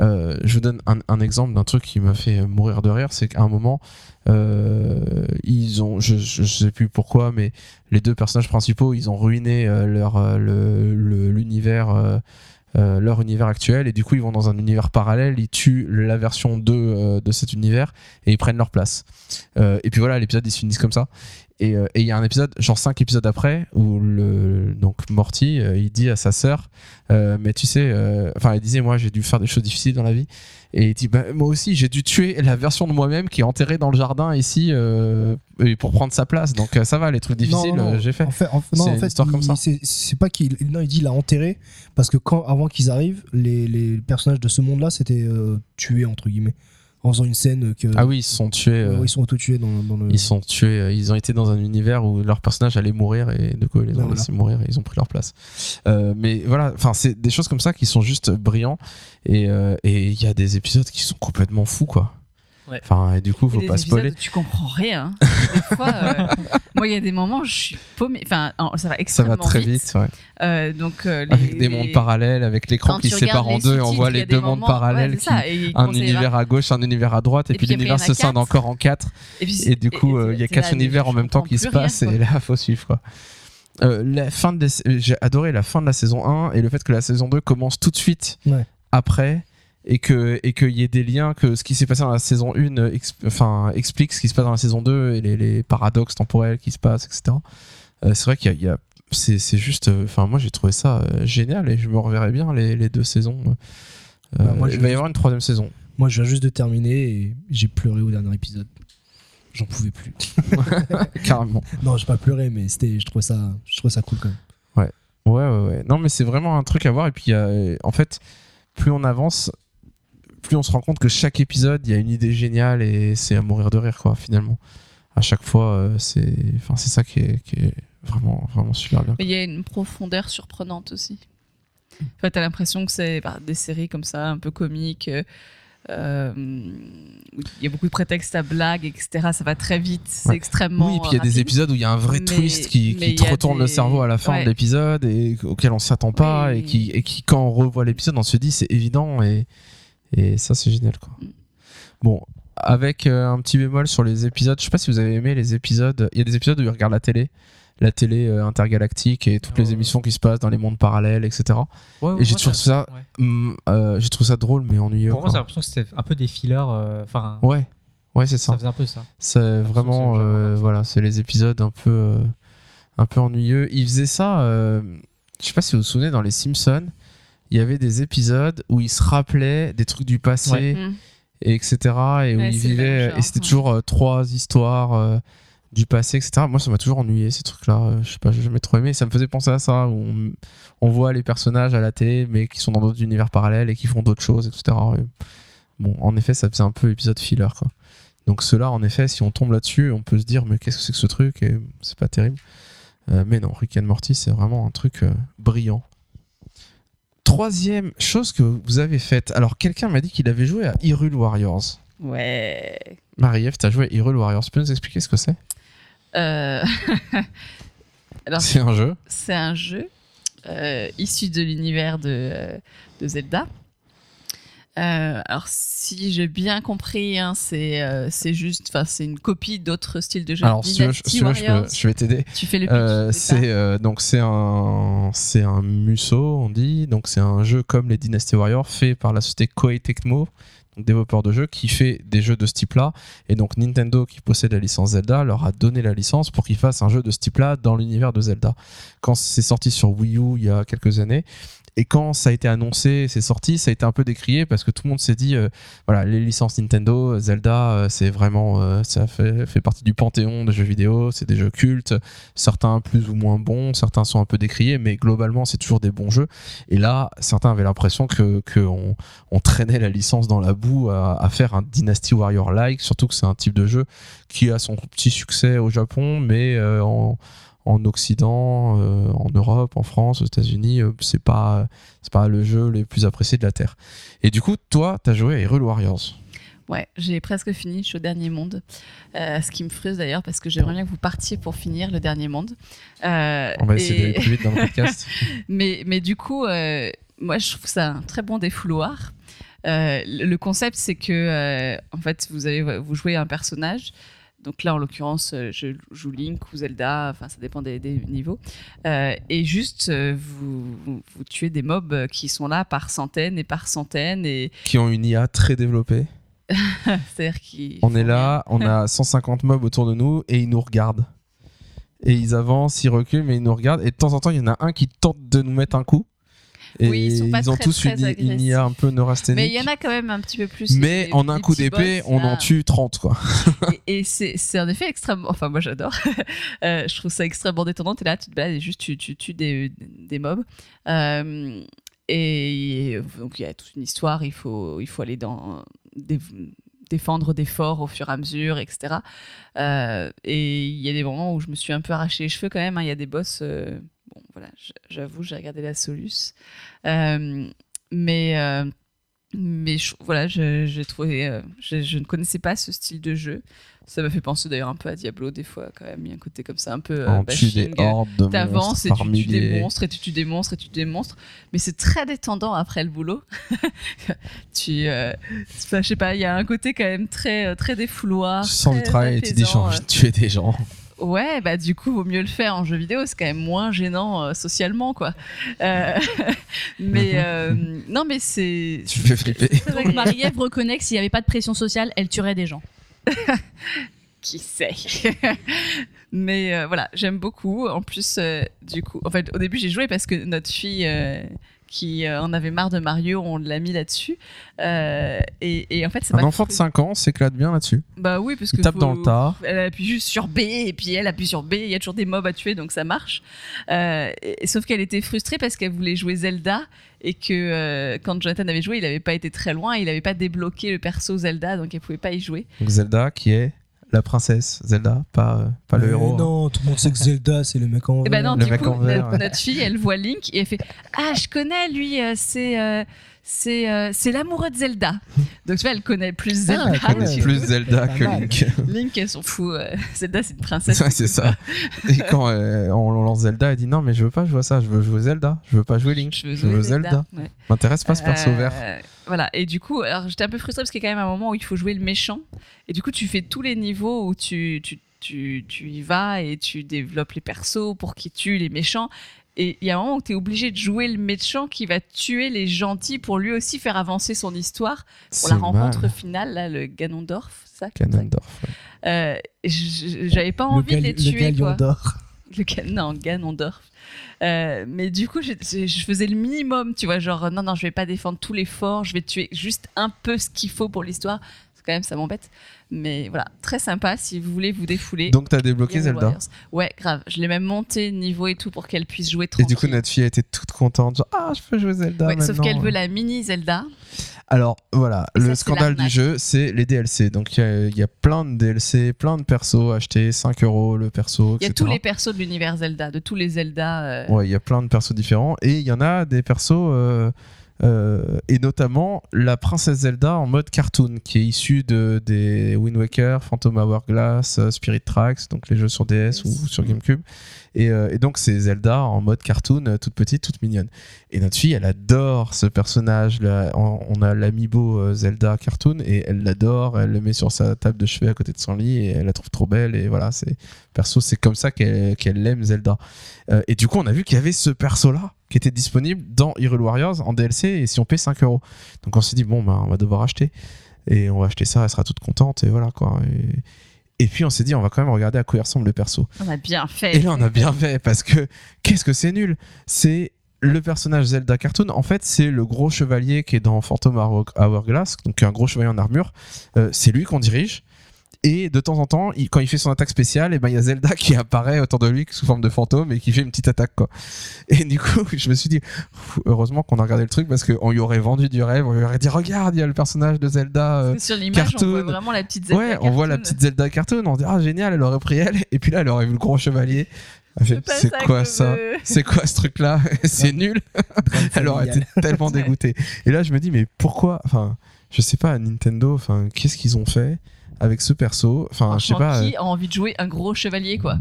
Euh, je vous donne un, exemple d'un truc qui m'a fait mourir de rire, c'est qu'à un moment, euh, ils ont, je, je sais plus pourquoi, mais les deux personnages principaux, ils ont ruiné euh, leur le- le- l'univers. leur univers actuel et du coup ils vont dans un univers parallèle ils tuent la version 2 euh, de cet univers et ils prennent leur place et puis voilà l'épisode ils se finissent comme ça et euh, et il y a un épisode genre 5 épisodes après où le donc Morty euh, il dit à sa sœur euh, mais tu sais enfin il disait moi j'ai dû faire des choses difficiles dans la vie et il dit bah, moi aussi j'ai dû tuer la version de moi-même qui est enterrée dans le jardin ici pour prendre sa place donc ça va les trucs difficiles j'ai fait En fait, en fait- C'est en fait, histoire il- comme ça. c'est- C'est pas qu'il. Non, il dit il a enterré parce que quand, avant qu'ils arrivent, les, les personnages de ce monde-là s'étaient euh, tués entre guillemets en faisant une scène que. ah oui ils se sont tués euh, ils sont auto-tués dans, dans le. Ils sont tués, euh, ils ont été dans un univers où leur personnage allait mourir et du coup ils les ont Voilà. laissés mourir et ils ont pris leur place. Euh, mais voilà, enfin c'est des choses comme ça qui sont juste brillants et et il y a des épisodes qui sont complètement fous quoi. Ouais. Enfin et du coup faut pas spoiler. tu comprends rien. Des fois, euh, moi, il y a des moments, où je suis paumée. Enfin, en- ça va Ça extrêmement va très vite, ouais. Euh, donc, euh, les- avec des les- mondes parallèles, avec l'écran qui se sépare en deux et on voit les deux mondes moments- parallèles, ouais, ça, un univers à gauche, un univers à droite et, Et puis l'univers se scinde encore en quatre. Et, puis, Et du coup, il y a quatre univers en même temps qui se passent et là, faut suivre quoi. Euh, la fin de la- j'ai adoré la fin de la saison 1 et le fait que la saison 2 commence tout de suite Ouais. après et que et qu'il y ait des liens que ce qui s'est passé dans la saison 1 euh, ex- enfin explique ce qui se passe dans la saison 2 et les, les paradoxes temporels qui se passent etc. Euh, c'est vrai qu'il y a, a- c'est juste euh, enfin moi j'ai trouvé ça euh, génial et je me reverrai bien les, les deux saisons. Euh, Bah, moi, il va y avoir une troisième saison. Moi, je viens juste de terminer et j'ai pleuré au dernier épisode. J'en pouvais plus. Carrément. Non, j'ai pas pleuré, mais c'était, je trouvais ça, je trouvais ça cool quand même. Ouais, ouais, ouais. Non, mais c'est vraiment un truc à voir. Et puis, il y a- en fait, plus on avance, plus on se rend compte que chaque épisode, il y a une idée géniale et c'est à mourir de rire, quoi, finalement. À chaque fois, euh, c'est enfin, c'est ça qui est, qui est vraiment, vraiment super bien. Il y a une profondeur surprenante aussi. En fait, t'as l'impression que c'est bah, des séries comme ça, un peu comiques. euh, euh, où il y a beaucoup de prétextes à blagues, etc. Ça va très vite, c'est Ouais. extrêmement. Oui, et puis il y a des épisodes où il y a un vrai Mais- twist qui, qui te retourne le cerveau à la fin ouais. de l'épisode et auquel on s'attend pas Oui. et, qui, et qui, quand on revoit l'épisode, on se dit c'est évident et, et ça, c'est génial. Quoi. Mm. Bon, avec euh, un petit bémol sur les épisodes, je sais pas si vous avez aimé les épisodes. Il y a des épisodes où ils regardent la télé, la télé euh, intergalactique et toutes les ouais. émissions qui se passent dans les mondes parallèles, etc. Ouais, Et j'ai toujours ça- ouais. Hum, euh, J'ai trouvé ça drôle mais ennuyeux. Pour moi, j'ai l'impression que c'était un peu des fillers. euh, Enfin, Ouais, ouais, c'est ça. ça faisait un peu ça. C'est vraiment, euh, voilà, c'est les épisodes un peu, euh, un peu ennuyeux. Il faisait ça, euh, je sais pas si vous vous souvenez, dans les Simpsons, il y avait des épisodes où il se rappelait des trucs du passé, Ouais. Mm. et etc. Et où il vivait, genre, et c'était ouais. toujours euh, trois histoires euh, du passé, etc. Moi, ça m'a toujours ennuyé ces trucs-là. Euh, je sais pas, j'ai jamais trop aimé. Ça me faisait penser à ça, où on, on voit les personnages à la télé, mais qui sont dans d'autres univers parallèles et qui font d'autres choses, etc. Et bon, en effet, ça faisait un peu épisode filler, quoi. Donc ceux-là, en effet, si on tombe là-dessus, on peut se dire mais qu'est-ce que c'est que ce truc et c'est pas terrible. Euh, mais non, Rick and Morty, c'est vraiment un truc euh, brillant. Troisième chose que vous avez faite. Alors quelqu'un m'a dit qu'il avait joué à Hyrule Warriors. Ouais. Marie-Ève, t'as joué à Hyrule Warriors. Tu peux nous expliquer ce que c'est? Euh, C'est un jeu? c'est un jeu euh, issu de l'univers de, euh, de Zelda. Euh, alors, si j'ai bien compris, hein, c'est euh, c'est juste, enfin, c'est une copie d'autres styles de jeux. Alors si tu veux, je- Dynasty si tu veux, je, peux- Warriors. je vais t'aider. Tu fais le. Euh, c'est euh, donc c'est un c'est un musso on dit donc c'est un jeu comme les Dynasty Warriors fait par la société Koei Tecmo développeur de jeux qui fait des jeux de ce type-là et donc Nintendo qui possède la licence Zelda leur a donné la licence pour qu'ils fassent un jeu de ce type-là dans l'univers de Zelda quand c'est sorti sur Wii U il y a quelques années et quand ça a été annoncé, c'est sorti, ça a été un peu décrié parce que tout le monde s'est dit, euh, voilà, les licences Nintendo, Zelda, euh, c'est vraiment, euh, ça fait, partie du panthéon des jeux vidéo, c'est des jeux cultes, certains plus ou moins bons, certains sont un peu décriés, mais globalement, c'est toujours des bons jeux. Et là, certains avaient l'impression que, que on, on traînait la licence dans la boue à, à faire un Dynasty Warrior-like, surtout que c'est un type de jeu qui a son petit succès au Japon, mais euh, en, en Occident, euh, en Europe, en France, aux États-Unis, euh, c'est pas c'est pas le jeu le plus apprécié de la terre. Et du coup, toi, t'as joué à Hyrule Warriors. Ouais, j'ai presque fini, je suis au dernier monde. Euh, ce qui me frustre d'ailleurs parce que j'aimerais bien que vous partiez pour finir le dernier monde. Euh, On va essayer et- d'aller plus vite dans le podcast. mais, mais du coup, moi, je trouve ça un très bon défouloir. Le concept, c'est que, en fait, vous, avez, vous jouez un personnage. Donc là, en l'occurrence, euh, je joue Link ou Zelda, enfin, ça dépend des, des niveaux. Euh, et juste, euh, vous, vous, vous tuez des mobs qui sont là par centaines et par centaines. Et qui ont une IA très développée. c'est-à-dire On est là, on a 150 mobs autour de nous et ils nous regardent. Et ils avancent, ils reculent, mais ils nous regardent. Et de temps en temps, il y en a un qui tente de nous mettre un coup. Et Oui, ils sont pas ont très, tous très une, une agressifs. IA un peu neurasthénique. Mais il y en a quand même un petit peu plus. Mais en un coup d'épée, on là. en tue 30, quoi. et, et c'est c'est en effet extrêmement. Enfin, moi j'adore. Euh, je trouve ça extrêmement détendant. T'es là, tu te balades et juste tu, tu tues des, des mobs. Euh, et donc il y a toute une histoire. Il faut, il faut aller dans. Des, défendre des forts au fur et à mesure, etc. Euh, et il y a des moments où je me suis un peu arraché les cheveux quand même. hein. Il y a des boss. euh, bon, voilà, j'avoue, j'ai regardé la Solus. Euh, mais. euh, mais je- voilà, je- j'ai trouvé, euh, je, je ne connaissais pas ce style de jeu. Ça m'a fait penser d'ailleurs un peu à Diablo des fois quand même. Il y a un côté comme ça un peu. T'avances et tu tues des monstres et tu tues des monstres et tu tues des monstres. Mais c'est très détendant après le boulot. tu, je sais pas, il y a un côté quand même très, très défouloir. Tu sens du très travail et tu dis j'ai envie de tuer des gens. Ouais, bah du coup, vaut mieux le faire en jeu vidéo. C'est quand même moins gênant euh, socialement, quoi. Euh, mais euh, non, mais c'est. Tu fais flipper. Donc. Marie-Ève reconnaît que s'il n'y avait pas de pression sociale, elle tuerait des gens. qui sait? Mais euh, voilà, j'aime beaucoup. En plus, euh, du coup, en fait, au début, j'ai joué parce que notre fille, euh, qui euh, en avait marre de Mario, on l'a mis là-dessus. Euh, et, et en fait, ça Un enfant de 5 ans s'éclate bien là-dessus. Bah oui, parce que Il tape faut- dans le tas. Elle appuie juste sur B et puis elle appuie sur B. Il y a toujours des mobs à tuer, donc ça marche. Euh, et- sauf qu'elle était frustrée parce qu'elle voulait jouer Zelda et que euh, quand Jonathan avait joué, il n'avait pas été très loin, il n'avait pas débloqué le perso Zelda, donc elle pouvait pas y jouer. Donc Zelda qui est la princesse Zelda, pas, euh, pas le Mais héros. hein. Non, tout le monde sait que Zelda, c'est le mec en Et ben non, Le du mec coup, en vert, notre, ouais. notre fille, elle voit Link et elle fait Ah, je connais lui, euh, c'est. C'est euh, c'est l'amoureux de Zelda. Donc tu vois, elle connaît plus Zelda. elle Elle connaît plus. Zelda que. Link. Link, elle s'en fout. euh, Zelda, c'est une princesse. Ouais, c'est ça. Et quand euh, on lance Zelda, elle dit non, mais je veux pas jouer à ça, je veux jouer Zelda, je veux pas jouer Link, Je veux jouer Zelda. Ouais. M'intéresse pas ce perso Euh, vert. Voilà, et du coup, alors j'étais un peu frustrée parce qu'il y a quand même un moment où il faut jouer le méchant. Et du coup, tu fais tous les niveaux où tu, tu, tu, tu y vas et tu développes les persos pour qu'ils tuent les méchants. Et il y a un moment où tu es obligé de jouer le méchant qui va tuer les gentils pour lui aussi faire avancer son histoire. Pour la rencontre mal. finale, là, le Ganondorf, ça Ganondorf. ouais. Euh, J'avais pas Le, envie de les le tuer. quoi. d'or. Le Gan- non, Ganondorf. Euh, mais du coup, je, je- je faisais le minimum, tu vois, genre non, non, je vais pas défendre tous les forts, je vais tuer juste un peu ce qu'il faut pour l'histoire. Parce que quand même, ça m'embête. Mais voilà, très sympa si vous voulez vous défouler. Donc t'as débloqué Zelda. Warriors. Ouais, grave. Je l'ai même monté niveau et tout pour qu'elle puisse jouer Et tranquille. du coup, notre fille a été toute contente. Genre, ah, je peux jouer Zelda. Ouais, sauf qu'elle veut la mini Zelda. Alors voilà, Et le scandale du jeu, c'est les DLC. Donc il y y, a plein de DLC, plein de persos achetés, 5 euros le perso. Il y a tous les persos de l'univers Zelda, de tous les Zelda. euh, Ouais, il y a plein de persos différents. Et il y en a des persos, euh, euh, et notamment la princesse Zelda en mode cartoon, qui est issue de, des Wind Waker, Phantom Hourglass, euh, Spirit Tracks, donc les jeux sur DS ou sur GameCube. Et, euh, et donc c'est Zelda en mode cartoon, euh, toute petite, toute mignonne. Et notre fille, elle adore ce personnage. Là. On, a l'amiibo euh, Zelda cartoon et elle l'adore. Elle le met sur sa table de chevet à côté de son lit et elle la trouve trop belle. Et voilà, c'est perso, c'est comme ça qu'elle qu'elle aime Zelda. Et du coup, on a vu qu'il y avait ce perso-là qui était disponible dans Hyrule Warriors en DLC et si on paie 5 euros. Donc on s'est dit, bon, ben, on va devoir acheter. Et on va acheter ça, elle sera toute contente. Et voilà quoi. Et puis on s'est dit, on va quand même regarder à quoi il ressemble le perso. On a bien fait. Et là, on a bien fait parce que qu'est-ce que c'est nul? C'est le personnage Zelda Cartoon. En fait, c'est le gros chevalier qui est dans Phantom Hour- Hourglass, donc un gros chevalier en armure. Euh, c'est lui qu'on dirige. Et de temps en temps, il- quand il fait son attaque spéciale, et ben il y a Zelda qui apparaît autour de lui sous forme de fantôme et qui fait une petite attaque quoi. Et du coup, je me suis dit, heureusement qu'on a regardé le truc parce qu'on lui aurait vendu du rêve, on lui aurait dit regarde, il y a le personnage de Zelda. euh, sur l'image, on cartoon. voit vraiment la petite Zelda. ouais, on voit la cartoon. petite Zelda cartoon, on dit ah génial, elle aurait pris elle, et puis là elle aurait vu le gros chevalier. Elle fait, C'est quoi ça veux. C'est quoi ce truc là C'est nul. Elle aurait été tellement dégoûtée. Et là je me dis mais pourquoi Enfin, je sais pas Nintendo. Enfin, qu'est-ce qu'ils ont fait avec ce perso Enfin, je sais pas. qui a envie de jouer un gros chevalier, quoi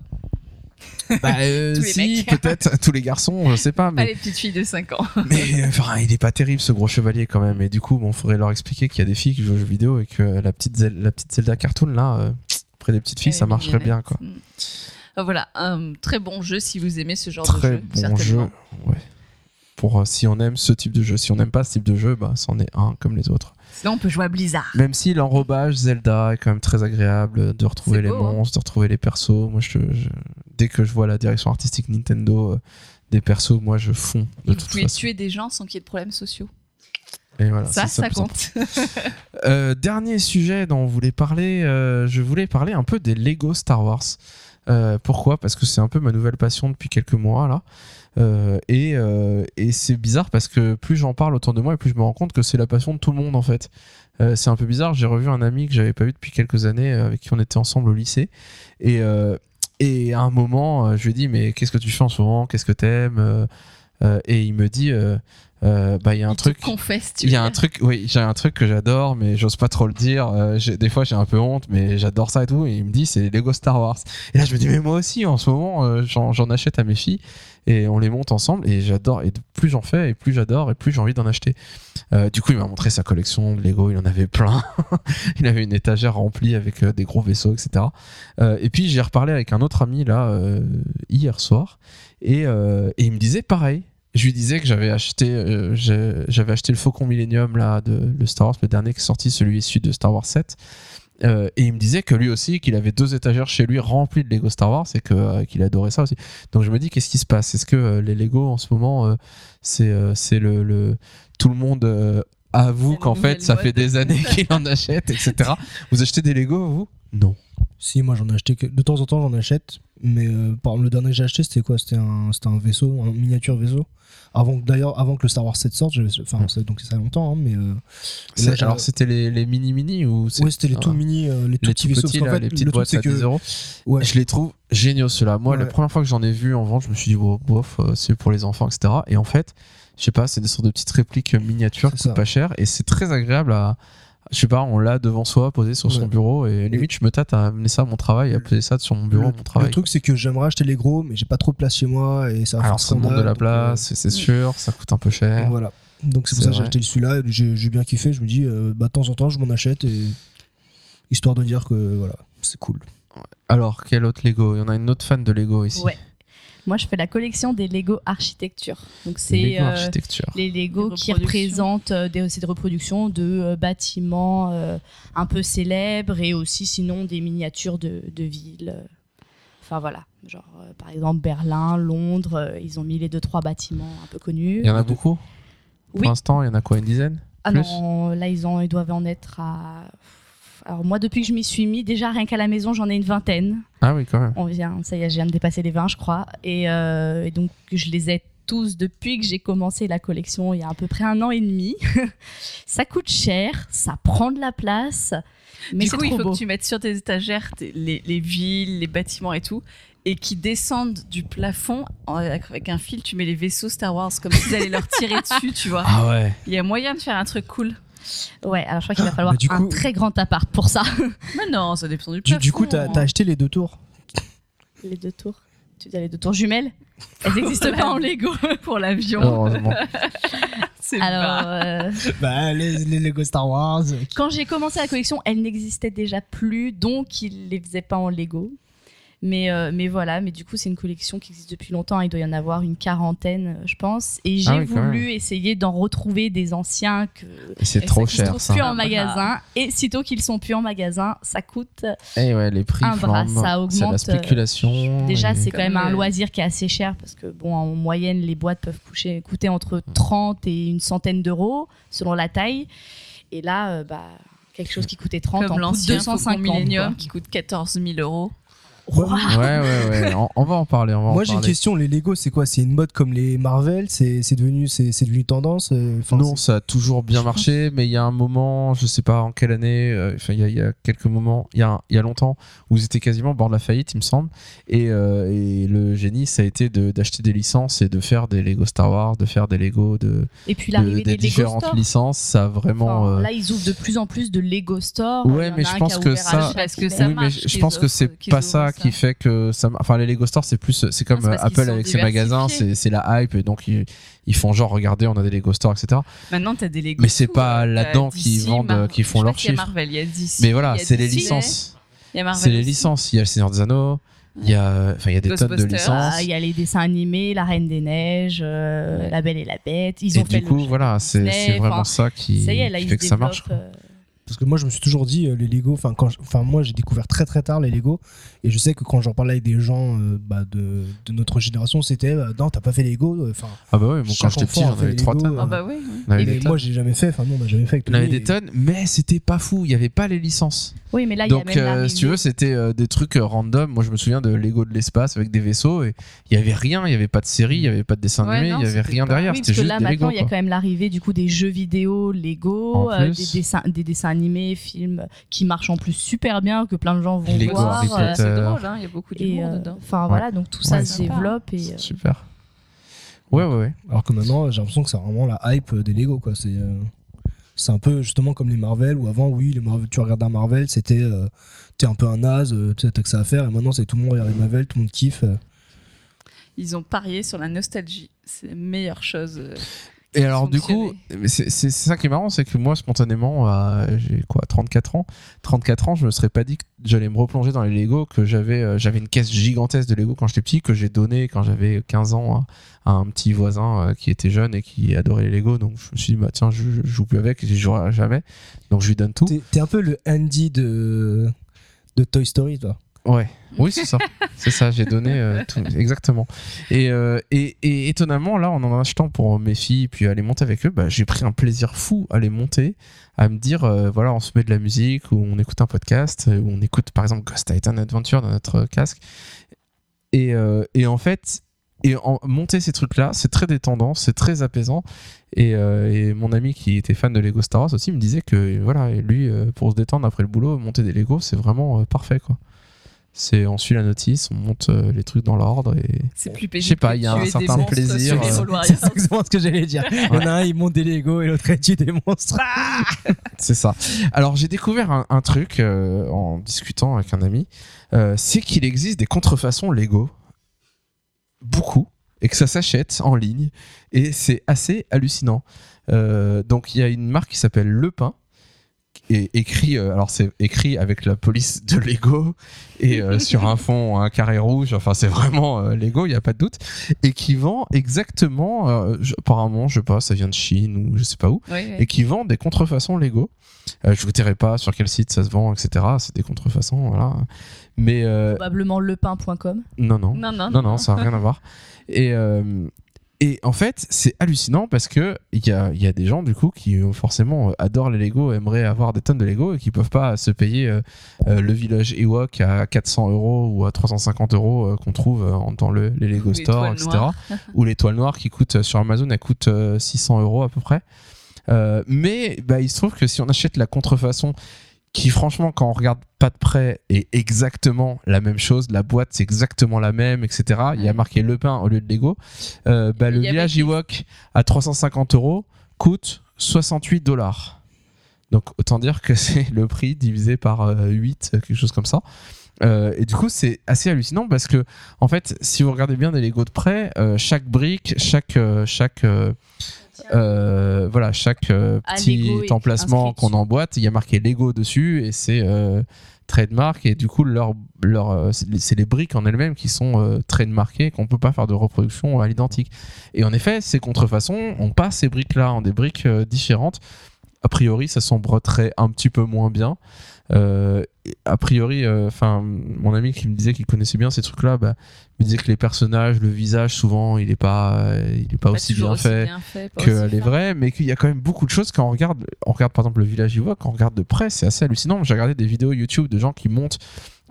euh, bah, euh, si, peut-être tous les garçons, je sais pas, Pas mais les petites filles de 5 ans. mais euh, enfin, il est pas terrible ce gros chevalier quand même. Et du coup, bon, faudrait leur expliquer qu'il y a des filles qui jouent aux jeux vidéo et que la petite Zel- la petite Zelda cartoon là, euh, auprès des petites filles, ça marcherait bien quoi. Mm. Euh, Voilà, un très bon jeu si vous aimez ce genre de Très jeu. bon jeu. Ouais. Pour euh, si on aime ce type de jeu, si on n'aime pas ce type de jeu, bah c'en est un comme les autres. Sinon, on peut jouer à Blizzard. Même si l'enrobage Zelda est quand même très agréable de retrouver les beau, hein. monstres, de retrouver les persos. Moi, je, je- dès que je vois la direction artistique Nintendo euh, des persos, moi je fonds de Et vous toute pouvez façon. tuer des gens sans qu'il y ait de problèmes sociaux. Et voilà, ça, ça plus compte. Euh, dernier sujet dont on voulait parler, euh, je voulais parler un peu des Lego Star Wars. Pourquoi? Parce que c'est un peu ma nouvelle passion depuis quelques mois là. Euh, et euh, et c'est bizarre parce que plus j'en parle autour de moi et plus je me rends compte que c'est la passion de tout le monde en fait. Euh, c'est un peu bizarre. J'ai revu un ami que j'avais pas vu depuis quelques années avec qui on était ensemble au lycée. Et, et à un moment, je lui ai dit Mais qu'est-ce que tu fais en ce moment? Qu'est-ce que t'aimes? Et il me dit euh, Bah, il y a un Il truc. confesse, tu Il y a un truc, oui, j'ai un truc que j'adore, mais j'ose pas trop le dire. Euh, des fois, j'ai un peu honte, mais j'adore ça et tout. Et il me dit, c'est Lego Star Wars. Et là, je me dis, mais moi aussi, en ce moment, euh, j'en achète à mes filles et on les monte ensemble. Et j'adore. Et plus j'en fais, et plus j'adore, et plus j'ai envie d'en acheter. Euh, du coup, il m'a montré sa collection de Lego. Il en avait plein. il avait une étagère remplie avec euh, des gros vaisseaux, etc. Euh, et puis, j'ai reparlé avec un autre ami là hier soir, et, il me disait pareil je lui disais que j'avais acheté j'avais acheté le Faucon Millennium là de le Star Wars le dernier qui est sorti celui issu de Star Wars 7 Euh, et il me disait que lui aussi, qu'il avait deux étagères chez lui remplies de Lego Star Wars et que, euh, qu'il adorait ça aussi. Donc je me dis, qu'est-ce qui se passe? Est-ce que euh, les Lego en ce moment, euh, c'est, euh, c'est le, le- Tout le monde euh, avoue qu'en fait, ça fait des années qu'il en achète, etc. Vous achetez des Lego, vous? Non. Si, moi j'en ai acheté que... de temps en temps, j'en achète. Mais euh, par exemple, le dernier que j'ai acheté, c'était quoi? C'était un, un vaisseau, un miniature vaisseau. Avant d'ailleurs, avant que le Star Wars 7 sorte, enfin, donc ça longtemps, hein, mais. euh, là, alors, c'était les, les mini-mini ou ouais, c'était les tout mini, euh, les tout les petits tout vaisseaux. petits, là, fait, les petites le boîtes à que 10 euros. ouais, Je les trouve géniaux ceux-là. Moi, la première fois que j'en ai vu en vente, je me suis dit, oh, bof, c'est pour les enfants, etc. Et en fait, je sais pas, c'est des sortes de petites répliques miniatures qui coûtent pas cher et c'est très agréable à. Je sais pas, on l'a devant soi, posé sur son bureau et limite, je me tâte à amener ça à mon travail, à poser ça sur mon bureau, le, mon travail. le truc, c'est que j'aimerais acheter les gros, mais j'ai pas trop de place chez moi et ça va Alors, ça demande de la place, euh, c'est sûr, ça coûte un peu cher. Voilà. Donc c'est pour ça que j'ai acheté celui-là. et J'ai j'ai bien kiffé. Je me dis, euh, bah, de temps en temps, je m'en achète et histoire de dire que voilà, c'est cool. Alors, quel autre Lego? Il y en a une autre fan de Lego ici. Ouais. Moi, je fais la collection des Lego architecture. Donc, c'est Lego euh, architecture. les Lego Des qui représentent euh, des, des reproductions de euh, bâtiments euh, un peu célèbres et aussi, sinon, des miniatures de, de villes. Enfin, voilà. Genre, euh, par exemple, Berlin, Londres, euh, ils ont mis les deux, trois bâtiments un peu connus. Il y en a beaucoup? Oui. Pour l'instant, il y en a quoi Une dizaine? Ah plus? non, là, ils, ont, ils doivent en être à. Alors, moi, depuis que je m'y suis mis, déjà, rien qu'à la maison, j'en ai une vingtaine. Ah oui, quand même. On vient, ça y est, je viens de dépasser les 20, je crois. Et, euh, et donc, je les ai tous depuis que j'ai commencé la collection il y a à peu près un an et demi. ça coûte cher, ça prend de la place, mais du coup, il trop faut beau. que tu mettes sur tes étagères tes- les, les villes, les bâtiments et tout, et qui descendent du plafond avec un fil. Tu mets les vaisseaux Star Wars comme s'ils allaient leur tirer dessus, tu vois. Ah ouais. Il y a moyen de faire un truc cool. Ouais, alors je crois qu'il va falloir Bah, du un coup- très grand appart pour ça. Mais non, ça dépend du Du, plafond. du coup, t'as as acheté les deux tours. les deux tours. Tu dis les deux tours jumelles? Elles n'existent pas en Lego. pour l'avion. Heureusement. C'est Alors, euh, Bah, les, les Lego Star Wars. quand j'ai commencé la collection, elles n'existaient déjà plus, donc ils les faisaient pas en Lego. Mais, euh, mais voilà, mais du coup, c'est une collection qui existe depuis longtemps. Il doit y en avoir une quarantaine, je pense. Et j'ai Ah oui, quand voulu essayer d'en retrouver des anciens que, c'est trop ça qui se cher trouvent ça. plus en magasin. Et sitôt qu'ils sont plus en magasin, ça coûte. Et ouais, les prix Un bras, flambent. ça C'est la augmente, euh, spéculation. Déjà, et- c'est quand même un loisir qui est assez cher parce que, bon, en moyenne, les boîtes peuvent coucher- coûter entre Mm. 30 et une centaine d'euros selon la taille. Et là, euh, bah, quelque chose qui coûtait 30 en Comme coûte l'ancien 250 Faucon Millennium quoi. qui coûte 14 000 euros. Ouais, Ouais, ouais, ouais. On, on va en parler. On va en Moi j'ai une question, les Lego c'est quoi? C'est une mode comme les Marvel? C'est c'est devenu, c'est c'est devenu tendance euh, enfin, non, ça a toujours bien marché, mais il y a un moment, je sais pas en quelle année, euh, enfin il y, a- il y a quelques moments, il y a, il y a longtemps, où ils étaient quasiment au bord de la faillite, il me semble, et, euh, et le génie, ça a été de- d'acheter des licences et de faire des Lego Star Wars, de faire des Lego de, Et puis de- des des, Lego différentes Store. licences, ça a vraiment. Enfin, euh, Là, ils ouvrent de plus en plus de Lego Store. Ouais, mais je pense que ça- Châtelet. Parce que ça oui, mais marche je, pense que c'est pas ça. Qui fait que ça. Enfin, les Lego Store, c'est plus, c'est comme Ah, Apple avec ses magasins, c'est c'est la hype, et donc ils, ils font genre regardez, on a des Lego Store, etc. Maintenant, t'as des Lego. Mais c'est pas euh, là-dedans qu'ils vendent, qu'ils font a DC. Mais voilà, c'est les licences. C'est les licences. Il y a le Seigneur des Anneaux. Il y a, enfin, il y a des tonnes de licences. Ah, Il y a les dessins animés, La Reine des Neiges, euh. La Belle et la Bête. Ils et ont fait du coup, le voilà, c'est vraiment ça qui, Ça y est, là, qui ils fait que ça marche. quoi. Parce que moi, je me suis toujours dit, euh, les Lego, enfin, quand je- enfin, moi, j'ai découvert très très tard les Lego. Et je sais que quand j'en parlais avec des gens euh, bah, de, de notre génération, c'était euh, non, t'as pas fait Lego. euh, Enfin, Ah bah oui, bon, quand j'étais petit, j'en avais les trois Lego, tonnes. Ah bah oui. oui. On avait et moi, j'ai jamais fait. Enfin, non, on n'a jamais fait avec On avait des tonnes, mais c'était pas fou. Il y avait pas les licences. Oui, mais là, il y a Donc, même euh, si tu veux, c'était euh, des trucs euh, random. Moi, je me souviens de Lego de l'espace avec des vaisseaux et il y avait rien. Il y avait pas de série, il y avait pas de dessin Ouais, animé, il y avait rien pas- derrière. Oui, parce que juste là des maintenant il y a quand même l'arrivée du coup des jeux vidéo Lego, euh, des, dessins, des dessins animés, films qui marchent en plus super bien que plein de gens vont Lego, voir. C'est drôle, hein, il y a beaucoup d'humour dedans. enfin Ouais. voilà, donc tout ça Ouais, se développe et Super. Ouais, ouais, ouais. Alors que maintenant, j'ai l'impression que c'est vraiment la hype des Lego, quoi. C'est euh, c'est un peu justement comme les Marvel, où avant, oui, les Marvel, tu regardais un Marvel, c'était. euh, T'es un peu un naze, euh, tu t'as que ça à faire, et maintenant, c'est tout le monde regarde les Marvel, tout le monde kiffe. euh. Ils ont parié sur la nostalgie. C'est la meilleure chose Et alors, du coup, c'est ça qui est marrant, c'est que moi, spontanément, j'ai quoi, 34 ans? 34 ans, je me serais pas dit que j'allais me replonger dans les Lego, que j'avais euh, j'avais une caisse gigantesque de Lego quand j'étais petit, que j'ai donné quand j'avais 15 ans à, à un petit voisin euh, qui était jeune et qui adorait les Lego. Donc, je me suis dit, bah tiens, je, je joue plus avec, j'y jouerai jamais. Donc, je lui donne tout. T'es t'es un peu le Andy de, de Toy Story, toi. Ouais, oui, c'est ça. c'est ça, j'ai donné euh, tout, exactement. Et, euh, et, et étonnamment, là, en en achetant pour mes filles, puis aller monter avec eux, bah, j'ai pris un plaisir fou à les monter, à me dire, euh, voilà, on se met de la musique, ou on écoute un podcast, ou on écoute par exemple Ghost Titan Adventure dans notre casque. Et, et en fait, et en, monter ces trucs-là, c'est très détendant, c'est très apaisant. Et, euh, et mon ami qui était fan de Lego Star Wars aussi me disait que voilà, lui, pour se détendre après le boulot, monter des Lego, c'est vraiment euh, parfait, quoi. C'est on suit la notice, on monte euh, les trucs dans l'ordre et C'est plus Je pénible. sais pas, il y a un certain plaisir, euh. C'est exactement ce que j'allais dire. Il y en a un, il monte des Lego et l'autre, il tue des monstres. c'est ça. Alors j'ai découvert un, un truc euh, en discutant avec un ami, c'est qu'il existe des contrefaçons Lego, beaucoup, et que ça s'achète en ligne, et c'est assez hallucinant. Donc il y a une marque qui s'appelle Le Pain, et écrit, euh, alors c'est écrit avec la police de Lego et euh, sur un fond un carré rouge. Enfin c'est vraiment euh, Lego, il y a pas de doute, et qui vend exactement, euh, je- apparemment je sais pas, ça vient de Chine ou je sais pas où, Oui, oui. et qui vend des contrefaçons Lego. Euh, je vous dirai pas sur quel site ça se vend, etc. C'est des contrefaçons, voilà. Mais euh, Probablement lepain.com. non, non, Non, non, non, non, ça n'a rien à voir. Et, euh, et en fait, c'est hallucinant parce que il y a, il y a des gens du coup qui euh, forcément euh, adorent les Lego, aimeraient avoir des tonnes de Lego et qui peuvent pas se payer euh, euh, le village Ewok à 400 euros ou à 350 euros euh, qu'on trouve euh, dans le, les Lego Ou Store, etc. ou l'étoile noire qui coûte euh, sur Amazon, elle coûte euh, 600 euros à peu près. Euh, mais bah, il se trouve que si on achète la contrefaçon qui franchement quand on regarde pas de près est exactement la même chose. La boîte c'est exactement la même etc il y a marqué le pain au lieu de Lego. Euh, bah, le village Ewok à 350 euros coûte 68 dollars. Donc autant dire que c'est le prix divisé par euh, 8 quelque chose comme ça. Euh, et du coup c'est assez hallucinant parce que en fait si vous regardez bien des Lego de près euh, chaque brique chaque euh, chaque euh, voilà, chaque euh, Ah, petit emplacement qu'on emboîte, il y a marqué Lego dessus et c'est euh, trademark et du coup leur leur euh, c'est les- briques en elles-mêmes qui sont trademarkées qu'on peut pas faire de reproduction à l'identique. Et en effet, ces contrefaçons ont pas ces briques là, ont des briques différentes. A priori, ça s'embretterait un petit peu moins bien. Euh, a priori, enfin, mon ami qui me disait qu'il connaissait bien ces trucs-là, bah, me disait que les personnages, le visage, souvent, il est pas, euh, il est pas Pas aussi bien fait bien est fin. vraie, mais qu'il y a quand même beaucoup de choses quand on regarde. On regarde par exemple le village Ivoire, quand on regarde de près, c'est assez hallucinant. J'ai regardé des vidéos YouTube de gens qui montent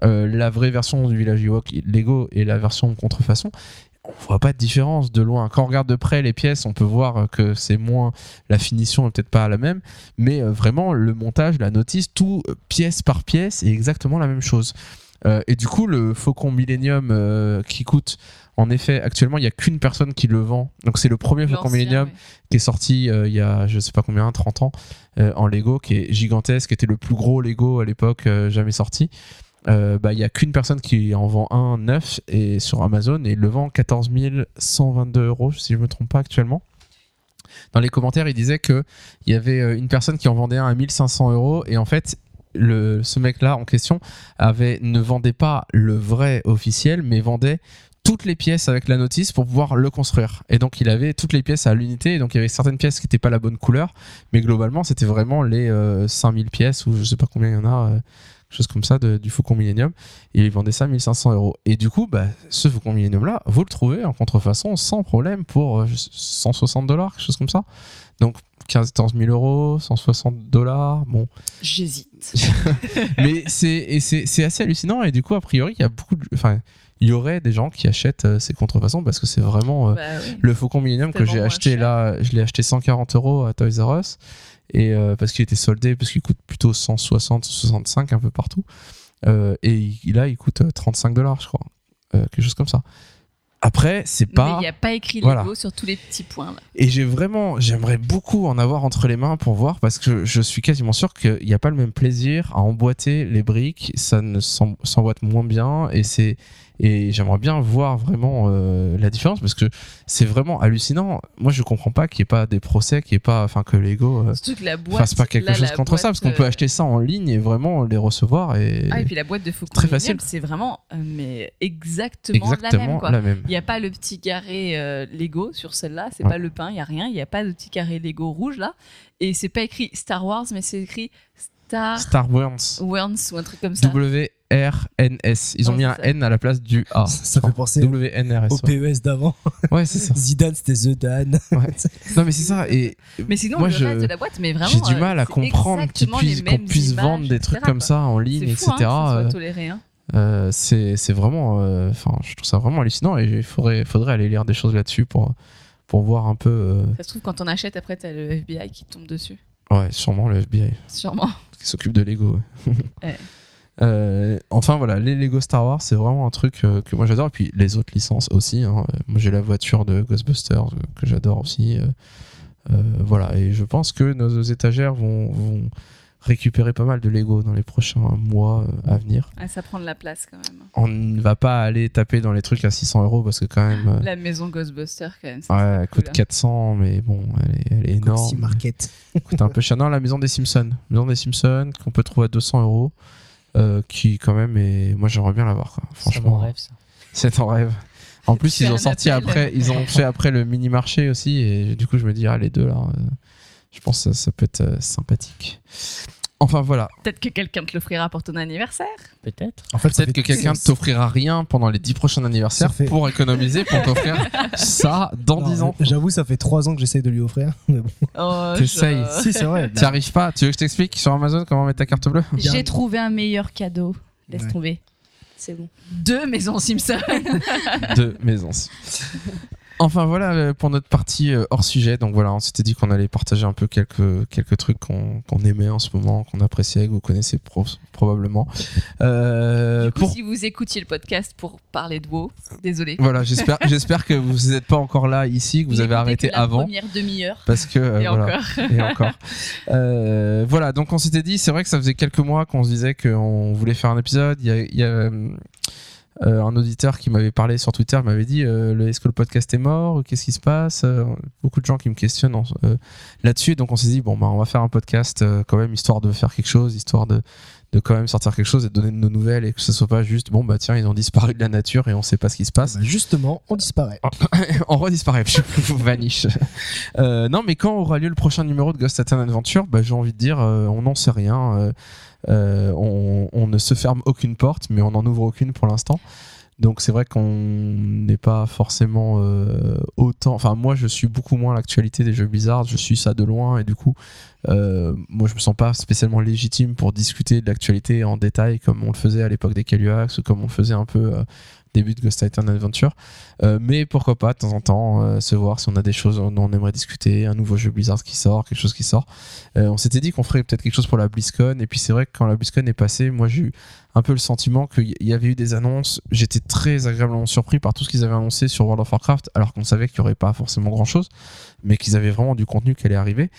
euh, la vraie version du village Ivoire Lego et la version contrefaçon. On voit pas de différence de loin. Quand on regarde de près les pièces, on peut voir que c'est moins. La finition est peut-être pas la même, mais euh, vraiment le montage, la notice, tout euh, pièce par pièce est exactement la même chose. Euh, et du coup, le Faucon Millennium euh, qui coûte, en effet, actuellement, il n'y a qu'une personne qui le vend. Donc, c'est le premier Faucon Millennium ouais. qui est sorti euh, il y a je sais pas combien 30 ans en Lego qui est gigantesque qui était le plus gros Lego à l'époque jamais sorti Euh, bah il y a qu'une personne qui en vend un neuf et sur Amazon et le vend 14 122 euros si je me trompe pas actuellement dans les commentaires il disait que il y avait euh, une personne qui en vendait un à 1500 euros et en fait ce mec là en question avait ne vendait pas le vrai officiel mais vendait toutes les pièces avec la notice pour pouvoir le construire. Et donc il avait toutes les pièces à l'unité, et donc il y avait certaines pièces qui n'étaient pas la bonne couleur, mais globalement c'était vraiment les euh, 5000 pièces, ou je sais pas combien il y en a, euh, chose comme ça, de- du Faucon Millennium, et il vendait ça 1500 euros. Et du coup, bah, ce Faucon Millennium là, vous le trouvez en contrefaçon sans problème pour euh, 160 dollars, quelque chose comme ça. Donc 15 14 000 euros, 160 dollars, bon, J'hésite. mais c'est et c'est c'est assez hallucinant et du coup a priori il y a beaucoup de enfin il y aurait des gens qui achètent euh, ces contrefaçons parce que c'est vraiment euh, Bah oui. le Faucon Millennium que j'ai acheté cher. là je l'ai acheté 140 euros à Toys R Us et euh, parce qu'il était soldé parce qu'il coûte plutôt 160 165 un peu partout Euh, et là il coûte euh, 35 dollars je crois Euh, quelque chose comme ça après c'est pas il n'y a pas écrit Voilà. Lego sur tous les petits points. Là. et j'ai vraiment, j'aimerais beaucoup en avoir entre les mains pour voir parce que je suis quasiment sûr qu'il n'y a pas le même plaisir à emboîter les briques, ça ne s'em- s'emboîte moins bien et c'est Et j'aimerais bien voir vraiment euh, la différence parce que c'est vraiment hallucinant. Moi, je comprends pas qu'il n'y ait pas des procès, qu'il n'y ait pas, enfin, que Lego euh, Surtout que la boîte. fasse pas quelque là, chose contre ça parce qu'on peut euh, acheter ça en ligne et vraiment les recevoir et, Ah, et puis la boîte de Foucault Très facile. c'est vraiment euh, mais exactement, la même. exactement Quoi. la même. Il n'y a pas le petit carré Lego sur celle-là, c'est Ouais. pas le pain, il n'y a rien, il n'y a pas de petit carré Lego rouge là. Et c'est pas écrit Star Wars, mais c'est écrit Star Star Wars. Wars ou un truc comme ça. W-R-N-S. Ils ont Ouais, mis un ça. N à la place du A. Ça fait penser W-N-R-S. au ouais. PES d'avant. Ouais, c'est ça. Zidane, c'était The Dan. Non, mais c'est ça. Et Mais sinon, Moi, le je- reste de la boîte, mais vraiment. j'ai du euh, mal à c'est comprendre qu'on puisse images, vendre des etc., trucs comme ça en ligne, C'est etc. fou, hein, Euh, hein. Euh, c'est c'est vraiment euh, enfin je trouve ça vraiment hallucinant et il faudrait faudrait aller lire des choses là-dessus pour pour voir un peu euh, Ça se trouve, quand on achète, après, t'as le FBI qui tombe dessus. ouais sûrement le FBI Sûrement. qui s'occupe de Lego ouais. Euh, enfin voilà les Lego Star Wars c'est vraiment un truc euh, que moi j'adore et puis les autres licences aussi hein. Euh, moi j'ai la voiture de Ghostbusters euh, que j'adore aussi euh, euh, voilà et je pense que nos étagères vont, vont récupérer pas mal de Lego dans les prochains mois euh, à venir Ah, ça prend de la place quand même. on ne va pas aller taper dans les trucs à 600 euros parce que quand même euh, La maison Ghostbuster, quand même. ça, Ouais, elle cool, coûte hein. 400, mais bon, elle est, elle est énorme. Market. Elle coûte un peu cher. Non, la maison des Simpsons. La maison des Simpsons qu'on peut trouver à 200 euros. Euh, qui, quand même, est. Moi, j'aimerais bien l'avoir. quoi. C'est Franchement, rêve, ça. c'est ton rêve. En plus, ils ont sorti appel. après. Ils ont fait après le mini marché aussi. Et du coup, je me dis, ah, les deux là. euh, je pense que ça, ça peut être euh, sympathique. Enfin, voilà. Peut-être que quelqu'un te l'offrira pour ton anniversaire. Peut-être. En fait, Peut-être que quelqu'un t'offrira rien pendant les 10 prochains anniversaires fait- pour économiser, pour t'offrir ça dans Non, 10 ans. J'avoue, ça fait 3 ans que j'essaye de lui offrir. Mais bon. Oh, T'essayes. je- si, c'est vrai. Tu arrives pas Tu veux que je t'explique sur Amazon comment mettre ta carte bleue J'ai trouvé un meilleur cadeau. Laisse Ouais. tomber. C'est bon. Deux maisons Simpson. de maisons. Enfin voilà euh, pour notre partie euh, hors sujet. Donc voilà, on s'était dit qu'on allait partager un peu quelques, quelques trucs qu'on qu'on aimait en ce moment, qu'on appréciait, que vous connaissez pro- probablement. Euh, Du coup, pour... si vous écoutiez le podcast pour parler de WoW, désolé. Voilà, j'espère j'espère que vous n'êtes pas encore là ici, que vous avez arrêté que la avant. Première demi-heure. Parce que euh, Et voilà. encore. et encore. Euh, voilà, donc on s'était dit, c'est vrai que ça faisait quelques mois qu'on se disait qu'on voulait faire un épisode. Il y a, il y a, euh, un auditeur qui m'avait parlé sur Twitter, m'avait dit euh, est-ce que le podcast est mort Qu'est-ce qui se passe Euh, Beaucoup de gens qui me questionnent en- là-dessus. Donc on s'est dit, bon, bah, on va faire un podcast quand même, histoire de faire quelque chose, histoire de, de quand même sortir quelque chose et de donner de nos nouvelles et que ce soit pas juste, bon, bah tiens, ils ont disparu de la nature et on sait pas ce qui se passe Bah, justement, on disparaît. on redisparaît, vanish. Euh, non, mais quand aura lieu le prochain numéro de Ghost Attorn Adventure bah, J'ai envie de dire, on n'en sait rien. Euh, on, ne se ferme aucune porte, mais on n'en ouvre aucune pour l'instant. Donc c'est vrai qu'on n'est pas forcément euh, autant. Enfin, moi, je suis beaucoup moins l'actualité des jeux Blizzard. Je suis ça de loin et du coup, euh, moi, je me sens pas spécialement légitime pour discuter de l'actualité en détail comme on le faisait à l'époque des Caluax ou comme on le faisait un peu début de Ghost Titan Adventure. Euh, mais pourquoi pas de temps en temps euh, se voir si on a des choses dont on aimerait discuter, un nouveau jeu Blizzard qui sort, quelque chose qui sort. Euh, on s'était dit qu'on ferait peut-être quelque chose pour la BlizzCon et puis c'est vrai que quand la BlizzCon est passée, moi j'ai eu un peu le sentiment qu'il y avait eu des annonces. J'étais très agréablement surpris par tout ce qu'ils avaient annoncé sur World of Warcraft alors qu'on savait qu'il n'y aurait pas forcément grand chose, mais qu'ils avaient vraiment du contenu qui allait arriver.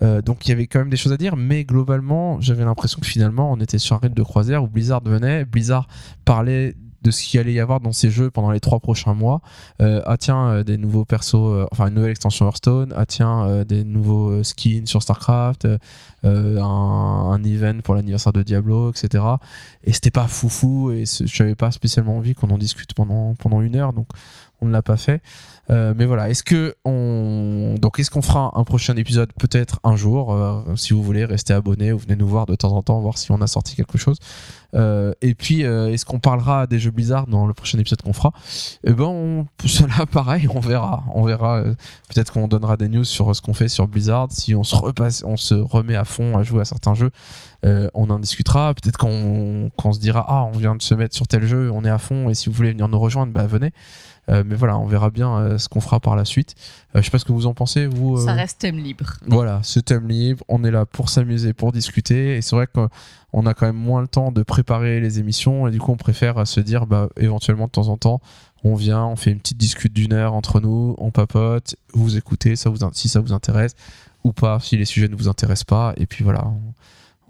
Donc il y avait quand même des choses à dire, mais globalement j'avais l'impression que finalement on était sur un rythme de croisière où Blizzard venait, Blizzard parlait de ce qu'il allait y avoir dans ces jeux pendant les trois prochains mois. Euh, ah tiens, euh, des nouveaux persos, euh, enfin une nouvelle extension Hearthstone. Ah tiens, euh, des nouveaux skins sur StarCraft. un, un event pour l'anniversaire de Diablo, etc. Et c'était pas foufou et j'avais pas spécialement envie qu'on en discute pendant, pendant une heure, donc on ne l'a pas fait. Euh, mais voilà, est-ce que on donc est-ce qu'on fera un prochain épisode peut-être un jour euh, Si vous voulez, restez abonnés ou venez nous voir de temps en temps, voir si on a sorti quelque chose. Euh, et puis, est-ce qu'on parlera des jeux Blizzard dans le prochain épisode qu'on fera? Eh ben, on, cela, pareil, on verra. On verra. Peut-être qu'on donnera des news sur ce qu'on fait sur Blizzard. Si on se repasse, on se remet à fond à jouer à certains jeux, on en discutera. Peut-être qu'on qu'on se dira, ah, on vient de se mettre sur tel jeu, on est à fond. Et si vous voulez venir nous rejoindre, bah venez. Euh, mais voilà, on verra bien euh, ce qu'on fera par la suite. Euh, je sais pas ce que vous en pensez, vous. Ça reste thème libre. voilà, ce thème libre, on est là pour s'amuser, pour discuter. Et c'est vrai qu'on a quand même moins le temps de préparer les émissions. Et du coup, on préfère se dire, bah, éventuellement, de temps en temps, on vient, on fait une petite discute d'une heure entre nous, on papote, vous écoutez ça vous, si ça vous intéresse ou pas, si les sujets ne vous intéressent pas. Et puis voilà,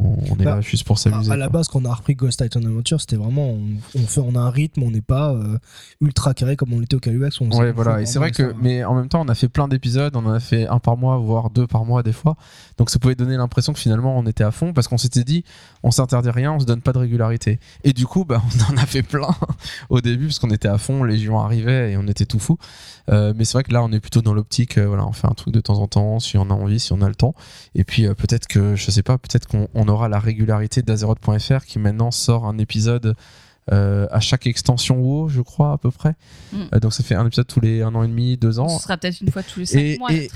on, est Bah, là juste pour s'amuser. À, à la base, quand on a repris Ghost Titan Adventure, c'était vraiment. On, on fait, on a un rythme, on n'est pas euh, ultra carré comme on l'était au Caluax. Ouais, voilà. Et c'est vrai que, ça. mais en même temps, on a fait plein d'épisodes, on en a fait un par mois, voire deux par mois des fois. Donc ça pouvait donner l'impression que finalement on était à fond parce qu'on s'était dit, on s'interdit rien, on se donne pas de régularité. Et du coup, bah, on en a fait plein au début parce qu'on était à fond, Légion arrivait et on était tout fou. Euh, mais c'est vrai que là, on est plutôt dans l'optique, euh, voilà, on fait un truc de temps en temps, si on a envie, si on a le temps. Et puis peut-être que, je sais pas, peut-être qu'on on aura la régularité d'Azeroth.fr qui maintenant sort un épisode. euh, à chaque extension WoW, je crois à peu près. Mm. Euh, donc ça fait un épisode tous les un an et demi, deux ans. Ce sera peut-être une fois tous les 5 Et- mois et-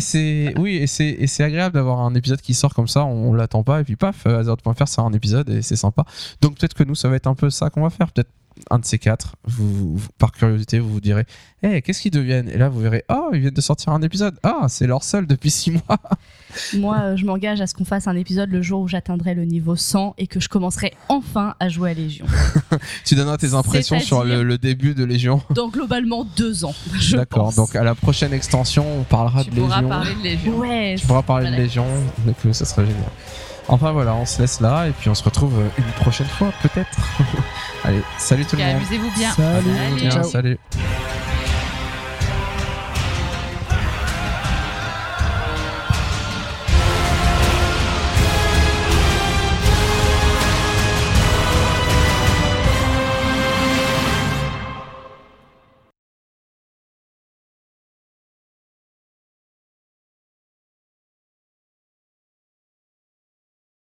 c'est oui et c'est agréable d'avoir un épisode qui sort comme ça, on, l'attend pas et puis paf, euh, Azeroth.fr c'est un épisode et c'est sympa. Donc peut-être que nous ça va être un peu ça qu'on va faire, peut-être un de ces quatre. Vous, vous- par curiosité, vous vous direz, Eh, qu'est-ce qu'ils deviennent? Et là vous verrez, oh ils viennent de sortir un épisode. Ah c'est leur seul depuis six mois. Moi, euh, je m'engage à ce qu'on fasse un épisode le jour où j'atteindrai le niveau 100 et que je commencerai enfin à jouer à Légion. tu donneras tes impressions sur le, début de Légion. Dans globalement deux ans. D'accord. Donc à la prochaine extension, on parlera Tu de pourras Légion. parler de Légion. Ouais, Tu pourras parler de. Légion, donc ça serait génial. Enfin voilà, on se laisse là et puis on se retrouve euh, une prochaine fois peut-être. Allez, salut tout le monde. Amusez-vous bien. Salut. Salut. Bien, salut.